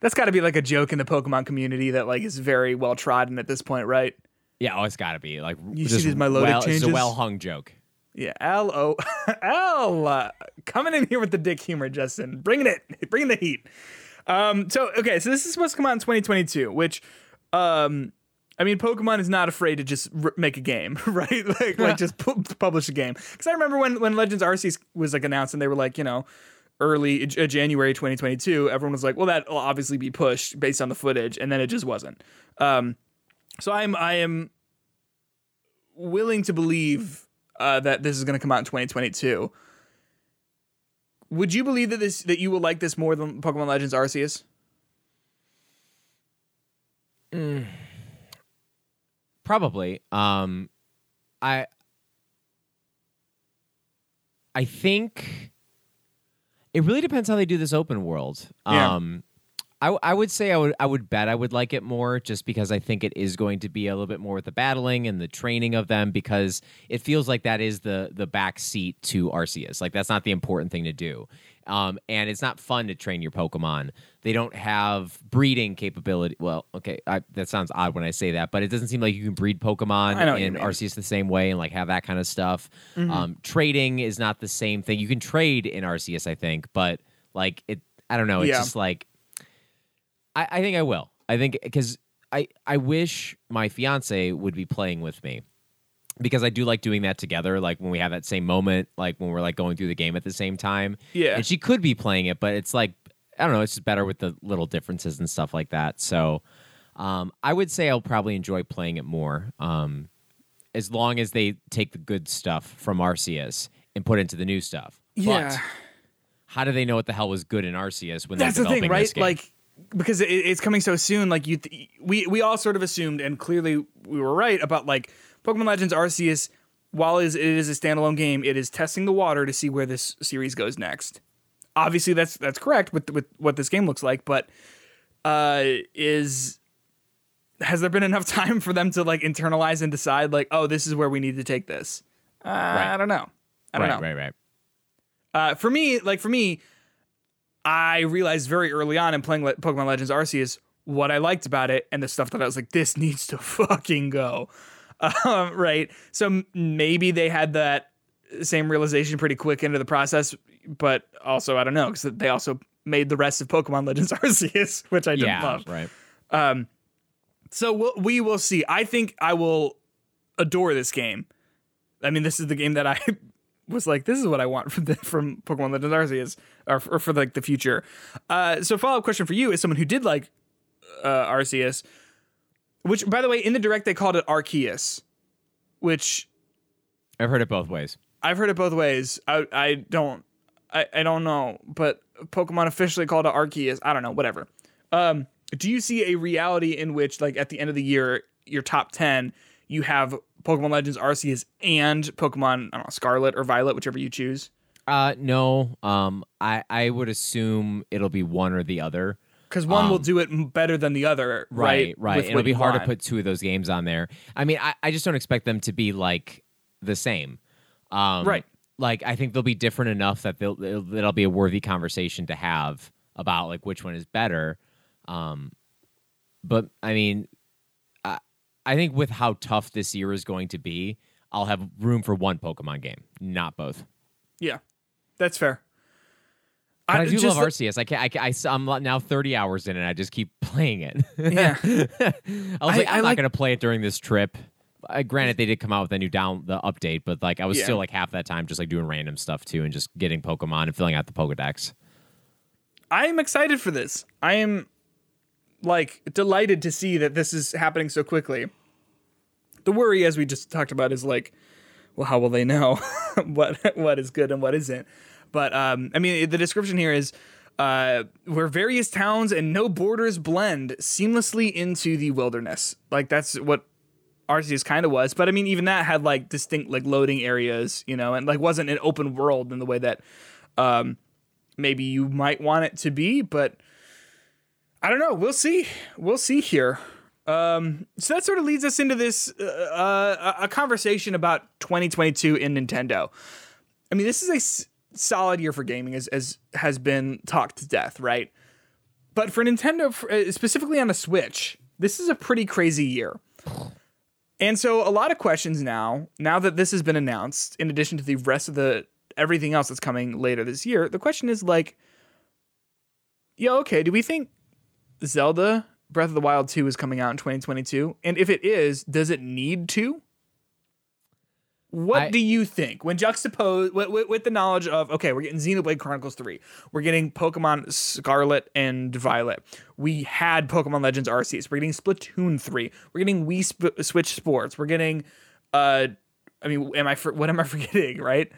That's got to be like a joke in the Pokemon community that like is very well trodden at this point, right? Yeah, oh, it's got to be like You see these Milotic well, It's a well hung joke. Yeah, L O L uh, coming in here with the dick humor, Justin, bringing it, bringing the heat. Um, so okay, so this is supposed to come out in 2022, which, um, I mean, Pokemon is not afraid to just r- make a game, right? Like, like just pu- publish a game. Because I remember when when Legends Arceus was like announced, and they were like, you know, early uh, January 2022. Everyone was like, well, that will obviously be pushed based on the footage, and then it just wasn't. Um, so I'm I am willing to believe uh, that this is going to come out in 2022. Would you believe that this that you will like this more than Pokemon Legends Arceus? Probably. Um, I I think it really depends how they do this open world. Yeah. Um, I I would say I would I would bet I would like it more just because I think it is going to be a little bit more with the battling and the training of them because it feels like that is the the back seat to Arceus. Like that's not the important thing to do. Um, and it's not fun to train your Pokemon. They don't have breeding capability. Well, okay, I, that sounds odd when I say that, but it doesn't seem like you can breed Pokemon in. Arceus the same way and like have that kind of stuff. Mm-hmm. Um, trading is not the same thing. You can trade in Arceus, I think, but like it, I don't know. It's Yeah. just like I, I think I will. I think because I I wish my fiance would be playing with me because I do like doing that together. Like when we have that same moment, like when we're like going through the game at the same time. Yeah. and she could be playing it, but it's like I don't know. It's just better with the little differences and stuff like that. So um, I would say I'll probably enjoy playing it more. Um, as long as they take the good stuff from Arceus and put into the new stuff. But how do they know what the hell was good in Arceus when that's they're the thing, right? this game? Like because it, it's coming so soon. Like you, th- we we all sort of assumed, and clearly we were right about like Pokemon Legends Arceus. While it is, it is a standalone game, it is testing the water to see where this series goes next. Obviously, that's that's correct with with what this game looks like, but uh, is has there been enough time for them to like internalize and decide like, oh, this is where we need to take this? Uh, I don't know. I don't right, know. right, right. Uh, for me, like for me, I realized very early on in playing Le- Pokemon Legends Arceus what I liked about it and the stuff that I was like, this needs to fucking go. Um, right. So m- maybe they had that same realization pretty quick into the process, but also I don't know because they also made the rest of Pokemon Legends Arceus, which I didn't Yeah, love. right. So we'll, we will see. I think I will adore this game. I mean, this is the game that I was like, this is what I want from the, from Pokemon Legends Arceus, or, or for like the future. Uh, so follow up question for you is someone who did like uh, Arceus, which by the way, in the direct they called it Arceus, which I've heard it both ways. I've heard it both ways. I I don't I, I don't know, but Pokemon officially called it Arceus. I don't know, whatever. Um, do you see a reality in which, like, at the end of the year, your top ten, you have Pokemon Legends Arceus and Pokemon I don't know, Scarlet or Violet, whichever you choose? Uh, no. Um, I I would assume it'll be one or the other. Because one will do it better than the other, right? Right, right. It'll be hard to put two of those games on there. I mean, I, I just don't expect them to be like the same. Um, Right. Like I think they'll be different enough that they'll it'll, it'll be a worthy conversation to have about like which one is better. Um, but I mean, I, I think with how tough this year is going to be, I'll have room for one Pokemon game, not both. Yeah, that's fair. But I, do just love Arceus. I can't. I, I, am now 30 hours in, and I just keep playing it. Yeah. I was I- like, I'm I not like- going to play it during this trip. Uh, granted, they did come out with a new down the update, but like I was Yeah. still like half that time just like doing random stuff too, and just getting Pokemon and filling out the Pokedex. I am excited for this. I am like delighted to see that this is happening so quickly. The worry, as we just talked about, is like, well, how will they know what what is good and what isn't? But um, I mean, the description here is uh, where various towns and no borders blend seamlessly into the wilderness. Like that's what Arceus kind of was. But I mean, even that had like distinct like loading areas, you know, and like wasn't an open world in the way that um, maybe you might want it to be. But I don't know. We'll see. We'll see here. Um, so that sort of leads us into this uh, uh, a conversation about 2022 in Nintendo. I mean, this is a s- solid year for gaming, as as has been talked to death, right? But for Nintendo, f- uh, specifically on the Switch, this is a pretty crazy year. And so, a lot of questions now. Now that this has been announced, in addition to the rest of the everything else that's coming later this year, the question is like, yeah, okay. Do we think Zelda Breath of the Wild 2 is coming out in 2022? And if it is, does it need to? What I- do you think when juxtaposed with, with, with the knowledge of okay, we're getting Xenoblade Chronicles 3, we're getting Pokemon Scarlet and Violet, we had Pokemon Legends Arceus, we're getting Splatoon 3, we're getting Wii Sp- Switch Sports, we're getting, uh, I mean, am I for, what am I forgetting? Right,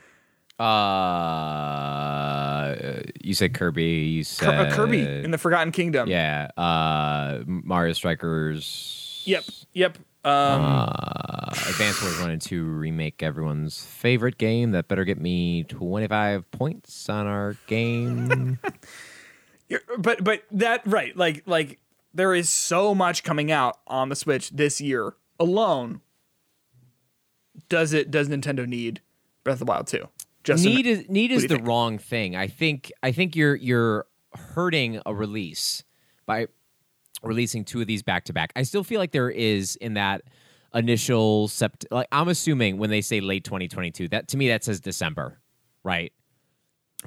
Uh, you said Kirby. You uh, said Kirby in the Forgotten Kingdom. Yeah. Uh, Mario Strikers. Yep. Yep. Um, Uh, Advance Wars 1 and 2 remake everyone's favorite game. That better get me 25 points on our game. But but that right like like there is so much coming out on the switch this year alone does it does nintendo need breath of the wild 2 just need is need is the think? wrong thing. I think I think you're you're hurting a release by releasing two of these back to back. I still feel like there is in that initial sept like I'm assuming when they say late 2022 that to me that says December, right?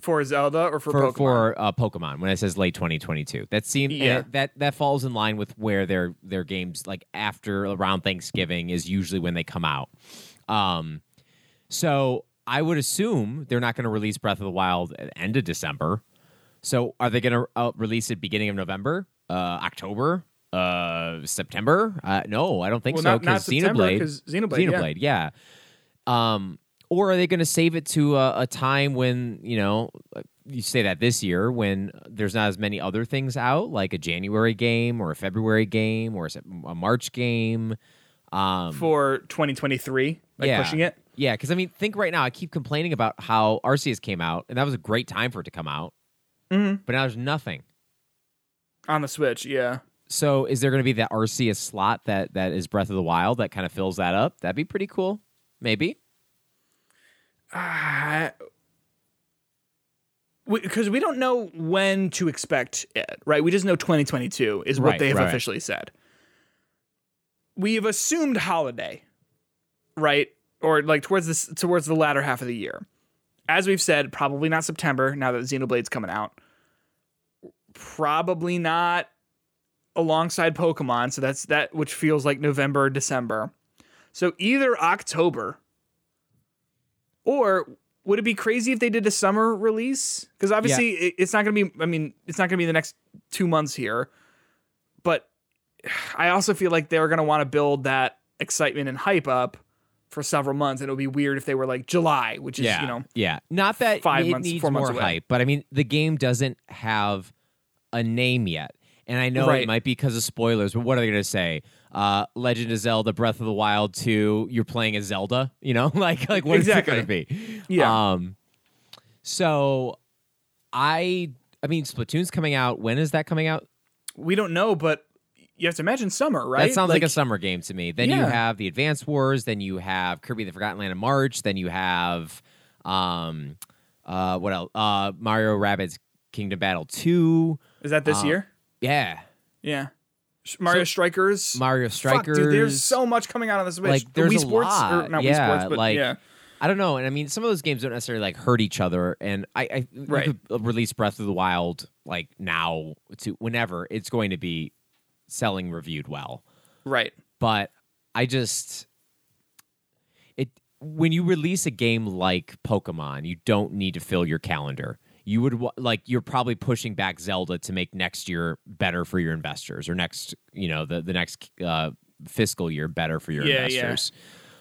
for zelda or for, For pokemon for uh, Pokemon when it says late 2022. That seems Yeah. that that falls in line with where their their games like after around Thanksgiving is usually when they come out. Um so I would assume they're not going to release Breath of the Wild at the end of December. So are they going to uh, release it beginning of November, uh, October, uh, September? Uh, no, I don't think well so. Because Xenoblade, because xenoblade, yeah. Xenoblade, yeah. Um, or are they going to save it to a, a time when you know you say that this year when there's not as many other things out, like a January game or a February game or a March game? Um, for 2023 like Yeah. pushing it yeah, because I mean, think right now. I keep complaining about how Arceus came out, and that was a great time for it to come out. Mhm. But now there's nothing. on the switch yeah So is there going to be that Arceus slot that that is Breath of the Wild that kind of fills that up? That'd be pretty cool. Maybe. uh, because we, don't know when to expect it, right? We just know 2022 is what Right, they have right. officially said. We have assumed holiday, right? Or like towards this towards the latter half of the year. As we've said, probably not September now that Xenoblade's coming out. Probably not alongside Pokemon, so that's that which feels like November or December. So either October or would it be crazy if they did a summer release? Because obviously it, it's not going to be. I mean, it's not going to be the next two months here. But I also feel like they're going to want to build that excitement and hype up for several months, and it would be weird if they were like July, which is yeah. you know yeah. Not that five it months, needs four months more away. hype, but I mean, the game doesn't have a name yet. And I know Right. it might be because of spoilers, but what are they going to say? Uh, Legend of Zelda: Breath of the Wild 2. You're playing as Zelda, you know, like like what is Exactly. it going to be? Yeah. Um. So, I I mean, Splatoon's coming out. When is that coming out? we don't know, but you have to imagine summer, right? That sounds like, a summer game to me. Then you have the Advance Wars. Then you have Kirby: The Forgotten Land in March. Then you have, um, uh, what else? Uh, Mario Rabbids Kingdom Battle Two. is that this uh, year? Yeah, Yeah. Mario Strikers. Mario Fuck, Strikers. dude, there's so much coming out on the Switch. Like, The there's Wii a Sports, lot. or not Yeah, Wii Sports, but like- yeah. I don't know, and I mean, some of those games don't necessarily like hurt each other. And I, I Right. could release Breath of the Wild like now to whenever it's going to be selling reviewed well. Right. but I just it when you release a game like Pokemon, you don't need to fill your calendar. You would like you're probably pushing back Zelda to make next year better for your investors, or next you know the the next uh, fiscal year better for your Yeah, yeah. investors,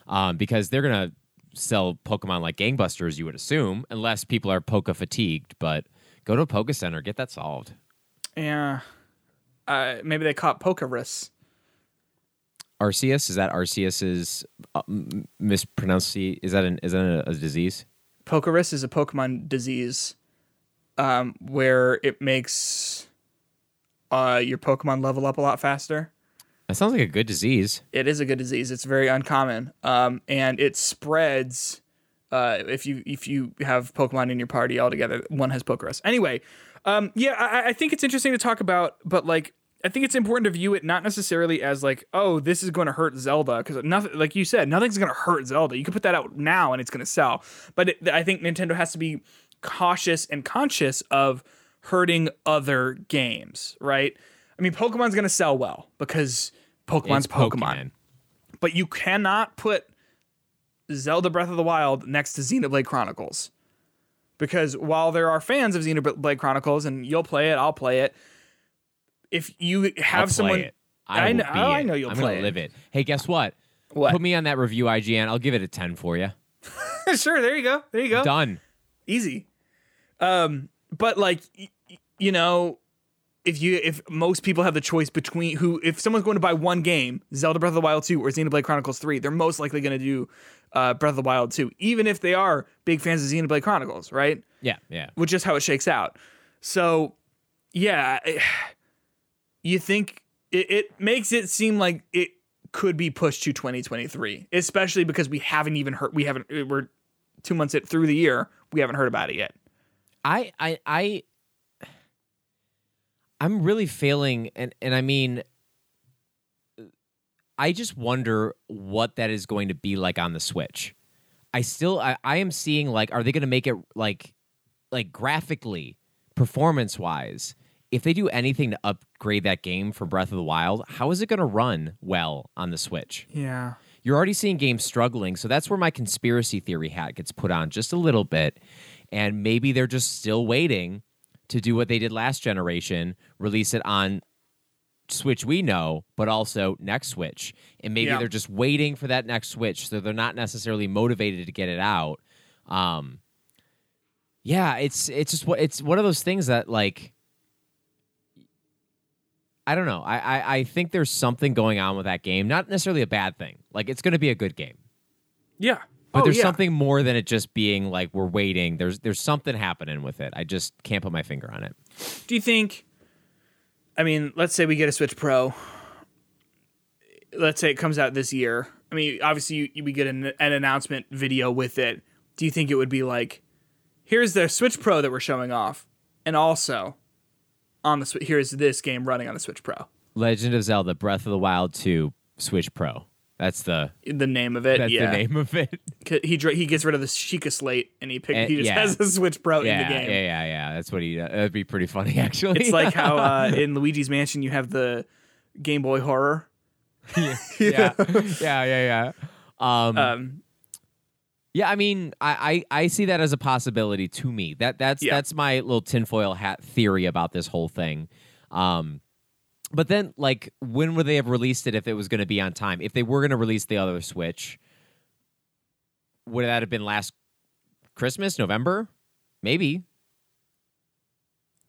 um, because they're gonna sell Pokemon like gangbusters. You would assume, unless people are Poke fatigued. But go to a Poke Center, get that solved. Yeah. Uh, maybe they caught Pokerus. Arceus is that Arceus's uh? Is that an is that a, a disease? Pokerus is a Pokemon disease um, where it makes uh, your Pokemon level up a lot faster. That sounds like a good disease. It is a good disease. It's very uncommon, um, and it spreads uh, if you if you have Pokemon in your party all together. One has Pokerus. Anyway, um, yeah, I, I think it's interesting to talk about, but like. I think it's important to view it not necessarily as like, oh, this is going to hurt Zelda because nothing, like you said, nothing's going to hurt Zelda. You can put that out now and it's going to sell. But it, I think Nintendo has to be cautious and conscious of hurting other games, right? I mean, Pokemon's going to sell well because Pokemon's It's Pokemon. But you cannot put Zelda Breath of the Wild next to Xenoblade Chronicles. Because while there are fans of Xenoblade Chronicles and you'll play it, I'll play it. If you have someone it. I, I know- be I know you'll I'm play gonna it. live it. Hey, guess what? What? Put me on that review IGN. I'll give it a 10 for you. sure, there you go. There you go. Done. easy. Um, but like y- y- you know, if you if most people have the choice between who if someone's going to buy one game, Zelda Breath of the Wild 2 or Xenoblade Chronicles 3, they're most likely going to do uh, Breath of the Wild 2, even if they are big fans of Xenoblade Chronicles, right? Yeah, yeah. Which is how it shakes out. So, yeah, I- you think it, it makes it seem like it could be pushed to 2023, especially because we haven't even heard we haven't we're two months it through the year we haven't heard about it yet. I I I I'm really failing and and I mean I just wonder what that is going to be like on the Switch. I still I, I am seeing like are they going to make it like like graphically performance wise if they do anything to upgrade that game for Breath of the Wild, how is it going to run well on the Switch? Yeah. you're already seeing games struggling. So that's where my conspiracy theory hat gets put on just a little bit. And maybe they're just still waiting to do what they did last generation, release it on Switch we know, but also next Switch. And maybe Yeah. they're just waiting for that next Switch. So they're not necessarily motivated to get it out. Um, yeah, it's it's just what it's one of those things that like I don't know. I, I I think there's something going on with that game. Not necessarily a bad thing. Like it's going to be a good game, Yeah. But Oh, there's yeah. something more than it just being like we're waiting. There's there's something happening with it. I just can't put my finger on it. Do you think? I mean, let's say we get a Switch Pro. Let's say it comes out this year. I mean, obviously, you, we get an, an announcement video with it. Do you think it would be like, here's the Switch Pro that we're showing off, and also on the here's this game running on the Switch Pro. Legend of Zelda: Breath of the Wild 2 Switch Pro. That's the The name of it, that's yeah. the name of it. He he gets rid of the Sheikah slate and he pick, Eh, he just yeah. has a Switch Pro yeah, in the game. yeah, yeah, yeah. That's what he. Uh, that'd be pretty funny, actually. It's like how uh, in Luigi's Mansion you have the Game Boy Horror. yeah, yeah, yeah, yeah. Um, Um, Yeah, I mean, I, I I see that as a possibility to me. That that's Yeah. that's my little tinfoil hat theory about this whole thing. Um, but then, like, when would they have released it if it was going to be on time? If they were going to release the other Switch, would that have been last Christmas, November? Maybe.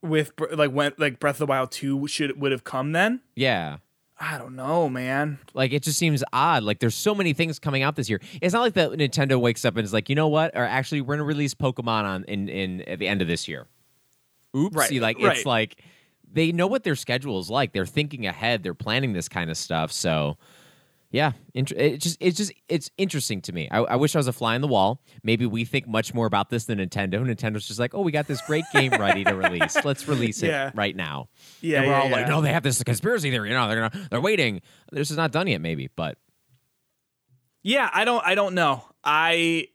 with like when like Breath of the Wild two should would have come then. Yeah. I don't know, man. Like it just seems odd. Like there's so many things coming out this year. It's not like that Nintendo wakes up and is like, you know what? Or actually, we're gonna release Pokemon on in in at the end of this year. Oopsie! Right, like right. it's like they know what their schedule is like. They're thinking ahead. They're planning this kind of stuff. So yeah, int- it just it's just it's interesting to me. I, I wish I was a fly on the wall. Maybe we think much more about this than Nintendo. Nintendo's just like, oh, we got this great game ready to release. Let's release it Yeah. right now. Yeah, and we're yeah, all like, no, they have this conspiracy theory. You know, they're gonna they're waiting. This is not done yet, maybe, but Yeah, I don't I don't know. I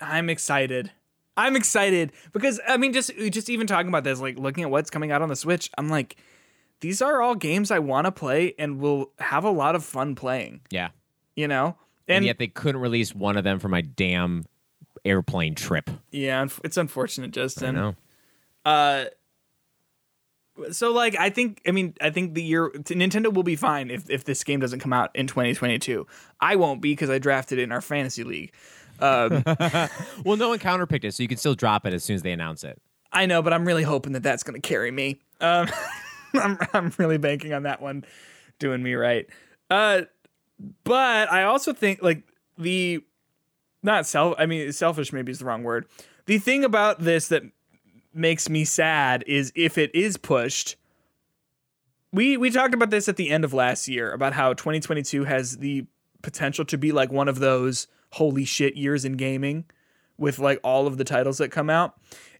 I'm excited. I'm excited because I mean just just even talking about this like looking at what's coming out on the Switch, I'm like these are all games I want to play and will have a lot of fun playing, yeah. you know? And, And, yet they couldn't release one of them for my damn airplane trip. yeah, it's unfortunate, I Justin. know. Uh so like I think I mean I think the year Nintendo will be fine if if this game doesn't come out in 2022. I won't be because I drafted it in our fantasy league. Um, Well, no one counterpicked it, so you can still drop it as soon as they announce it. I know, but I'm really hoping that that's going to carry me. Um, I'm, I'm really banking on that one doing me right. Uh, but I also think like the not self. I mean, selfish maybe is the wrong word. The thing about this that makes me sad is if it is pushed. We we talked about this at the end of last year about how 2022 has the potential to be like one of those holy shit years in gaming with like all of the titles that come out.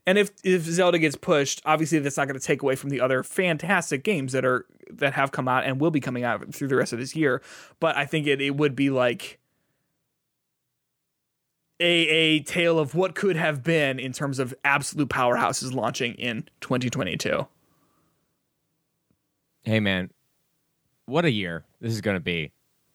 And if if Zelda gets pushed, obviously that's not going to take away from the other fantastic games that are that have come out and will be coming out through the rest of this year. But I think it it would be like a a tale of what could have been in terms of absolute powerhouses launching in 2022. Hey man, what a year this is going to be.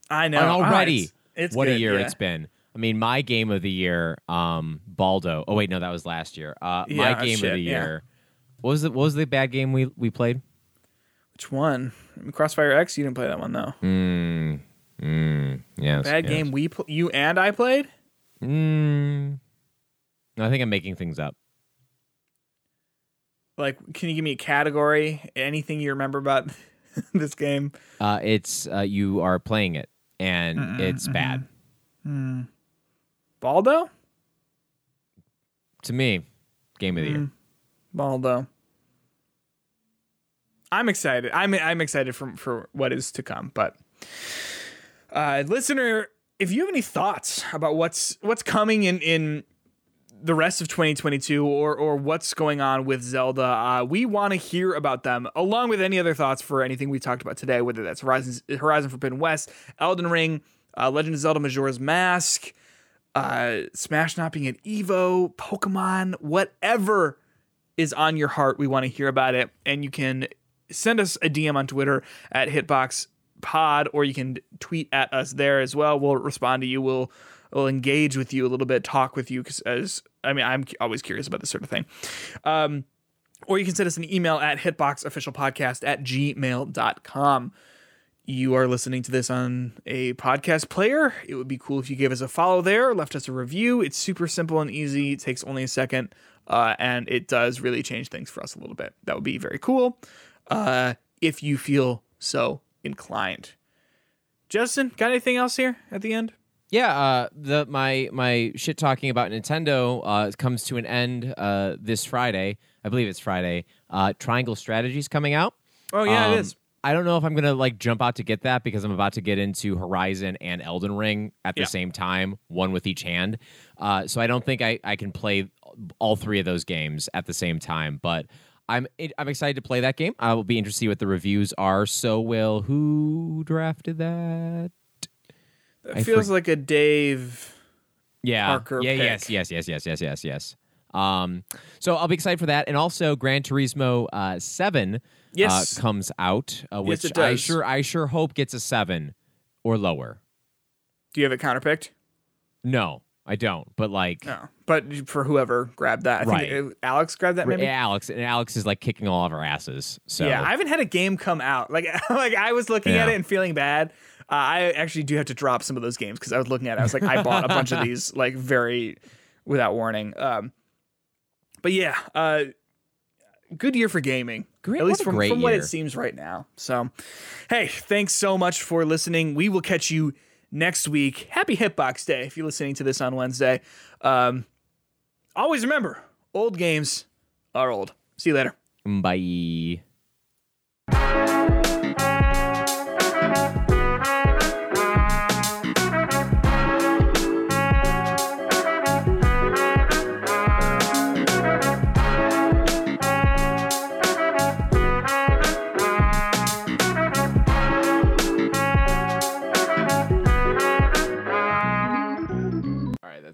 I know And already, Ah, it's, it's what a year yeah. it's been. I mean, my game of the year, um, Baldo. Oh wait, no, that was last year. Uh, Yeah, my game shit, of the yeah. year. What was the what was the bad game we we played? Which one? Crossfire X. You didn't play that one though. Mm, mm, yes. Bad yes. game. We pl- you and I played. Mm, no, I think I'm making things up. Like, can you give me a category? Anything you remember about this game? Uh, it's uh, you are playing it and it's bad Baldo. to me. Game of the year. Baldo. I'm excited. I'm I'm excited for for what is to come. But uh, listener, if you have any thoughts about what's what's coming in in the rest of 2022 or or what's going on with Zelda, uh, we want to hear about them along with any other thoughts for anything we talked about today, whether that's Horizon Horizon Forbidden West, Elden Ring, uh, Legend of Zelda Majora's Mask, uh, Smash not being at Evo, Pokemon, whatever is on your heart. We want to hear about it. And you can send us a DM on Twitter at Hitbox Pod, or you can tweet at us there as well. We'll respond to you. We'll we'll engage with you a little bit, talk with you because as I mean, I'm always curious about this sort of thing. Um, or you can send us an email at hitboxofficialpodcast at gmail.com. You are listening to this on a podcast player. It would be cool if you gave us a follow there, left us a review. It's super simple and easy. It takes only a second, uh, and it does really change things for us a little bit. That would be very cool uh, if you feel so inclined. Justin, got anything else here at the end? Yeah, uh, the my my shit talking about Nintendo uh, comes to an end uh, this Friday. I believe it's Friday. Uh, Triangle Strategy's coming out. Oh yeah, Um, it is. I don't know if I'm gonna like jump out to get that because I'm about to get into Horizon and Elden Ring at the Yeah. same time, one with each hand. Uh, so I don't think I, I can play all three of those games at the same time. But I'm it, I'm excited to play that game. I will be interested to see what the reviews are. So will who drafted that? It I feels for- like a Dave. Yeah. Parker yeah. pick. Yes. Yes. Yes. Yes. Yes. Yes. Yes. Um. So I'll be excited for that, and also Gran Turismo uh, Seven Yes. uh, comes out, uh, which Yes, it I sure I sure hope gets a seven or lower. Do you have it counterpicked? No, I don't. But like, No, but for whoever grabbed that, I Right. think Alex grabbed that. Maybe. Alex and Alex is like kicking all of our asses. So Yeah, I haven't had a game come out. Like, like I was looking at it and feeling bad. Uh, I actually do have to drop some of those games because I was looking at it. I was like, I bought a bunch of these like very without warning. Um, but yeah, uh, good year for gaming. Great- at least what from, from what year. it seems right now. So, hey, thanks so much for listening. We will catch you next week. Happy Hitbox Day if you're listening to this on Wednesday. Um, always remember, old games are old. See you later. bye.